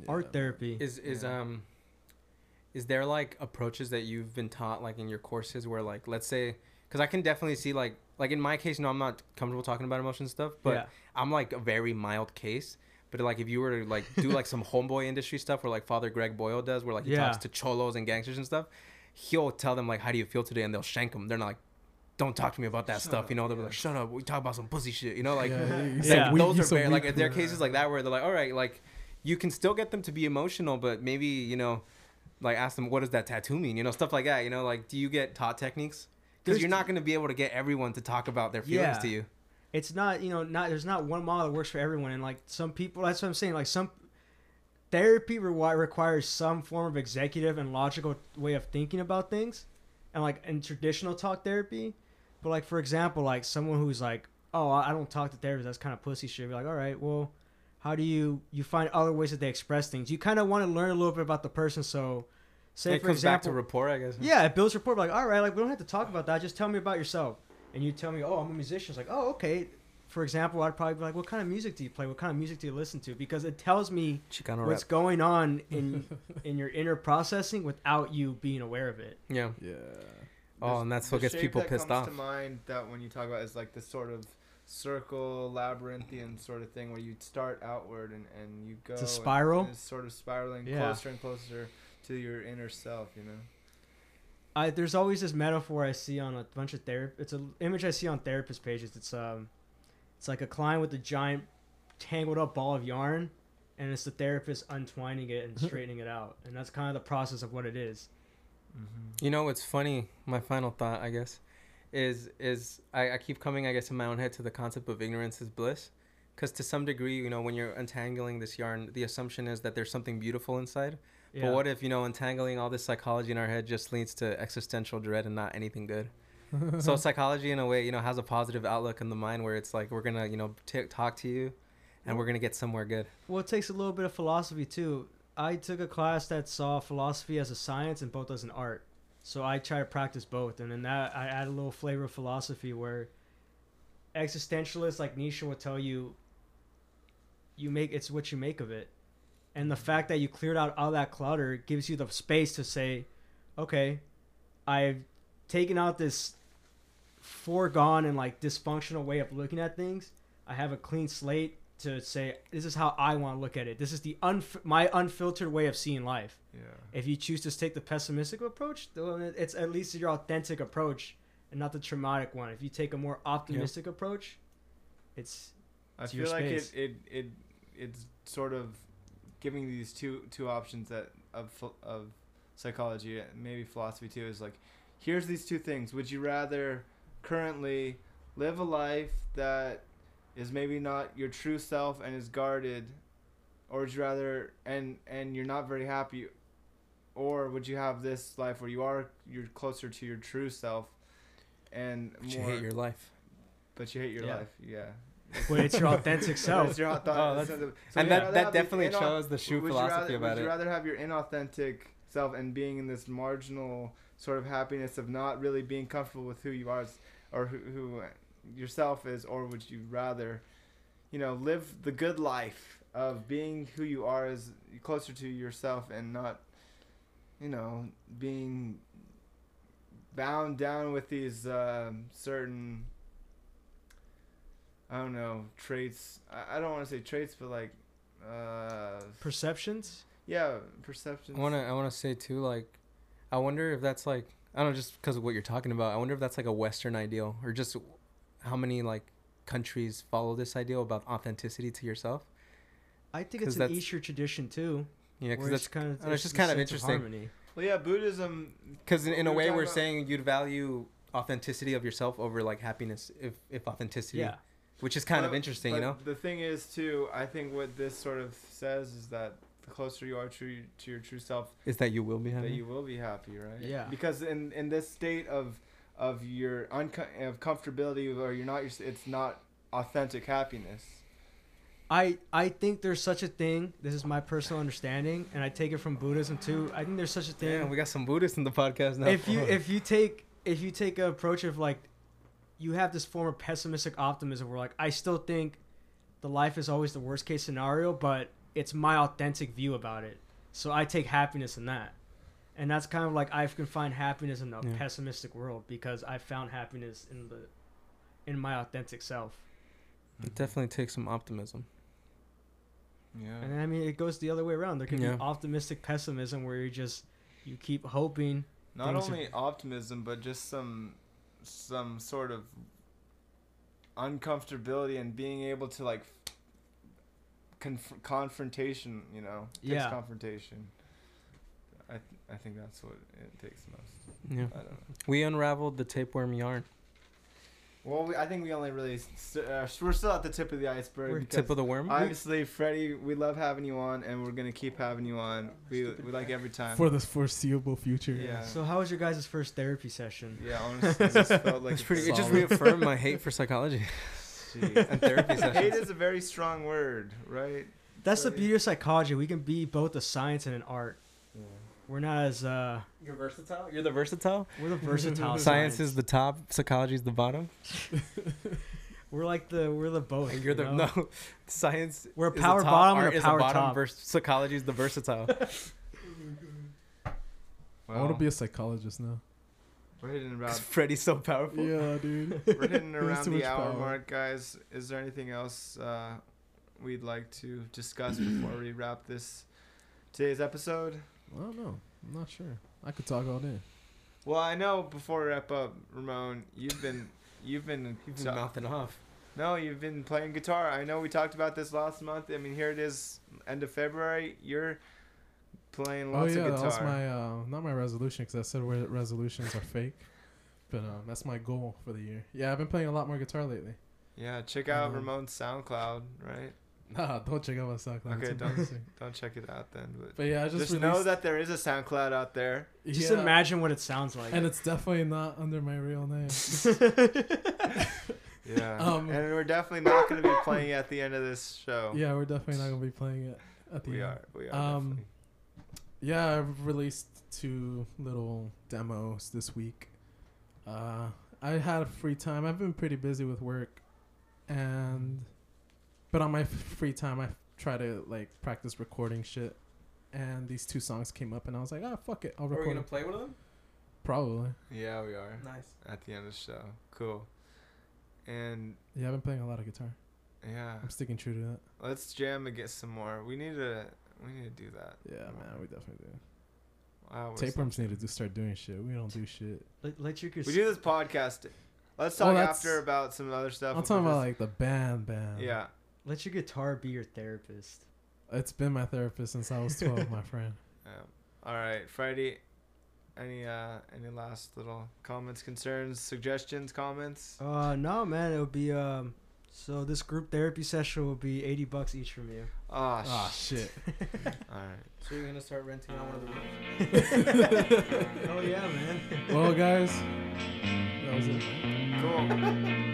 art therapy. Is is Yeah. um is there like approaches that you've been taught like in your courses where like let's say because I can definitely see like like in my case, no I'm not comfortable talking about emotion stuff, but yeah. I'm like a very mild case. But like if you were to like do like some homeboy industry stuff where like Father Greg Boyle does, where like he Yeah. talks to cholos and gangsters and stuff, he'll tell them like, "How do you feel today?" and they'll shank them. They're not like, "Don't talk to me about that Shut stuff," up, you know. They'll be yeah. like, "Shut up, we talk about some pussy shit," you know, like. yeah, he's Yeah. so those are so very like there are for it. cases like that where they're like, all right, like you can still get them to be emotional, but maybe you know, like ask them what does that tattoo mean, you know, stuff like that. You know, like do you get taught techniques? Because you're not going to be able to get everyone to talk about their feelings Yeah. to you. it's not you know not there's not one model that works for everyone and like some people that's what i'm saying like some therapy rewi- requires some form of executive and logical way of thinking about things and like in traditional talk therapy but like for example like someone who's like oh i I don't talk to therapists that's kind of pussy shit be like all right well how do you you find other ways that they express things? You kind of want to learn a little bit about the person. So, say it for comes back to example, rapport, I guess. yeah, it builds rapport. Like, all right, like we don't have to talk about that. Just tell me about yourself. And you tell me, oh, I'm a musician. It's like, oh, okay. For example, I'd probably be like, what kind of music do you play? What kind of music do you listen to? Because it tells me Chicano what's rap. going on in in your inner processing without you being aware of it. Yeah. Yeah. Oh, and that's what gets shape people that pissed comes off. to mind that when you talk about is like this sort of circle labyrinthian sort of thing where you start outward and, and you go It's a and- spiral? and it's sort of spiraling Yeah. closer and closer to your inner self you know I there's always this metaphor I see on a bunch of therapy. It's an image I see on therapist pages. It's um, it's like a client with a giant tangled up ball of yarn, and it's the therapist untwining it and straightening it out, and that's kind of the process of what it is. Mm-hmm. You know what's funny? My final thought, I guess, is is I, I keep coming, I guess, in my own head to the concept of ignorance is bliss, because to some degree, you know, when you're untangling this yarn, the assumption is that there's something beautiful inside. Yeah. But what if you know untangling all this psychology in our head just leads to existential dread and not anything good? so psychology, in a way, you know, has a positive outlook in the mind where it's like we're gonna, you know, t- talk to you, and we're gonna get somewhere good. Well, it takes a little bit of philosophy too. I took a class that saw philosophy as a science and both as an art. So I try to practice both, and then that I add a little flavor of philosophy where existentialists like Nietzsche will tell you, you make it's what you make of it, and the fact that you cleared out all that clutter gives you the space to say, okay, I've taken out this foregone and like dysfunctional way of looking at things. I have a clean slate to say this is how I want to look at it. This is the unf- my unfiltered way of seeing life. yeah If you choose to take the pessimistic approach, it's at least your authentic approach and not the traumatic one. If you take a more optimistic approach, it's I It's your feel like it, it it it's sort of giving these two two options that of of psychology and maybe philosophy too is like here's these two things would you rather currently live a life that is maybe not your true self and is guarded or would you rather and and you're not very happy or would you have this life where you are you're closer to your true self and But you hate your life. but you hate your Yeah. life yeah when it's your authentic self. it's your hot thought. Oh, that's- so and that- that definitely inau- shows the true would you philosophy rather, about Would you it. rather have your inauthentic self and being in this marginal sort of happiness of not really being comfortable with who you are or who, who yourself is, or would you rather, you know, live the good life of being who you are as closer to yourself and not, you know, being bound down with these um, certain I don't know traits. I, I don't want to say traits, but like, uh, Perceptions? yeah, perceptions. I wanna I wanna say too, like, I wonder if that's like I don't know, just because of what you're talking about. I wonder if that's like a Western ideal, or just how many like countries follow this ideal about authenticity to yourself. I think it's an Eastern tradition too. Yeah, because that's it's kind of know, it's just kind of interesting. Harmony. Well, yeah, Buddhism. because in, in a way we're about- saying you'd value authenticity of yourself over like happiness if if authenticity, Yeah. which is kind of But- interesting, you know. The thing is, too, I think what this sort of says is that the closer you are to to your true self, Is that you will be happy? that you will be happy, right? Yeah. Because in in this state of of your unco- of comfortability or you're not your, it's not authentic happiness. I I think there's such a thing. This is my personal understanding, and I take it from Buddhism too. I think there's such a thing. Damn, we got some Buddhists in the podcast now. if you if you take if you take an approach of like you have this form of pessimistic optimism where like I still think the life is always the worst case scenario, but it's my authentic view about it. So I take happiness in that. And that's kind of like I can find happiness in a Yeah. pessimistic world because I found happiness in the in my authentic self. it definitely takes some optimism. Yeah. And I mean it goes the other way around. There can Yeah. be optimistic pessimism where you just you keep hoping Not things are- only optimism, but just some some sort of uncomfortability and being able to like conf- confrontation. You know, takes Yeah. confrontation. I think that's what it takes most. Yeah, I don't know. we unraveled the tapeworm yarn. Well, we, I think we only really st- uh, we're still at the tip of the iceberg. We're tip of the worm. Obviously, Freddie, we love having you on, and we're gonna keep having you on. We we like every time. For the foreseeable future. Yeah. So how was your guys' first therapy session? yeah, honestly, it just felt like it's pretty. It just reaffirmed my hate for psychology. Jeez. and therapy Hate is a very strong word, right? That's the beauty of psychology. We can be both a science and an art. We're not as uh, You're versatile. You're the versatile. we're the versatile. Science is the top. Psychology is the bottom. We're like the we're the both. And you're the you know? no. Science. We're a is the power top, bottom and art a is power bottom. top. Vers- psychology is the versatile. I want to be a psychologist now. We're hitting about 'Cause Freddie's so powerful. Yeah, dude. we're hitting around the hour power. mark, guys. Is there anything else uh, we'd like to discuss before we wrap this today's episode? I don't know. I'm not sure. I could talk all day. Well, I know before we wrap up, Ramon, you've been you've been, You've been so- mouthing off. no, you've been playing guitar. I know we talked about this last month. I mean, here it is, end of February. You're playing lots Oh lots yeah, of that guitar. was my uh, not my resolution because I said resolutions are fake, but um, that's my goal for the year. Yeah, I've been playing a lot more guitar lately. yeah, check out Um, Ramon's SoundCloud, right? Nah, don't check out my SoundCloud. Okay, it's don't- Don't check it out then. But But yeah, I just, just, know that there is a SoundCloud out there. Just yeah, imagine what it sounds like. and it's definitely not under my real name. Yeah. Um, and we're definitely not going to be playing at the end of this show. yeah, we're definitely not gonna be playing it at the We end. are. We are. Um. Yeah, I've released two little demos this week. Uh, I had a free time. I've been pretty busy with work, and but on my free time, I try to like practice recording shit. And these two songs came up, and I was like, "Ah, fuck it, I'll record. Are we gonna them." play one of them? Probably. Yeah, we are. Nice. At the end of the show. Cool. And Yeah, I've been playing a lot of guitar. yeah, I'm sticking true to that. let's jam and get some more. We need to. We need to do that. Yeah, man, we definitely do. I always Tapeworms need to do start doing shit. We don't do shit. let, let you We do this podcast. Let's talk Well, after about some other stuff. I'm talking about like the band, band. Yeah. Let your guitar be your therapist. It's been my therapist since I was 12, my friend. yeah. All right, Friday. Any uh any last little comments, concerns, suggestions, comments? Uh, no, man, it would be um. So this group therapy session will be eighty bucks each from you. Ah, Ah, sh- shit. All right. So you're gonna start renting out one of the rooms? oh yeah, man. Well, guys, that was it. Man. Cool.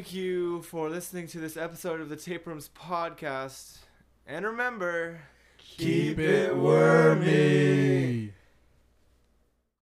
Thank you for listening to this episode of the Tape Rooms podcast. And remember, Keep it wormy.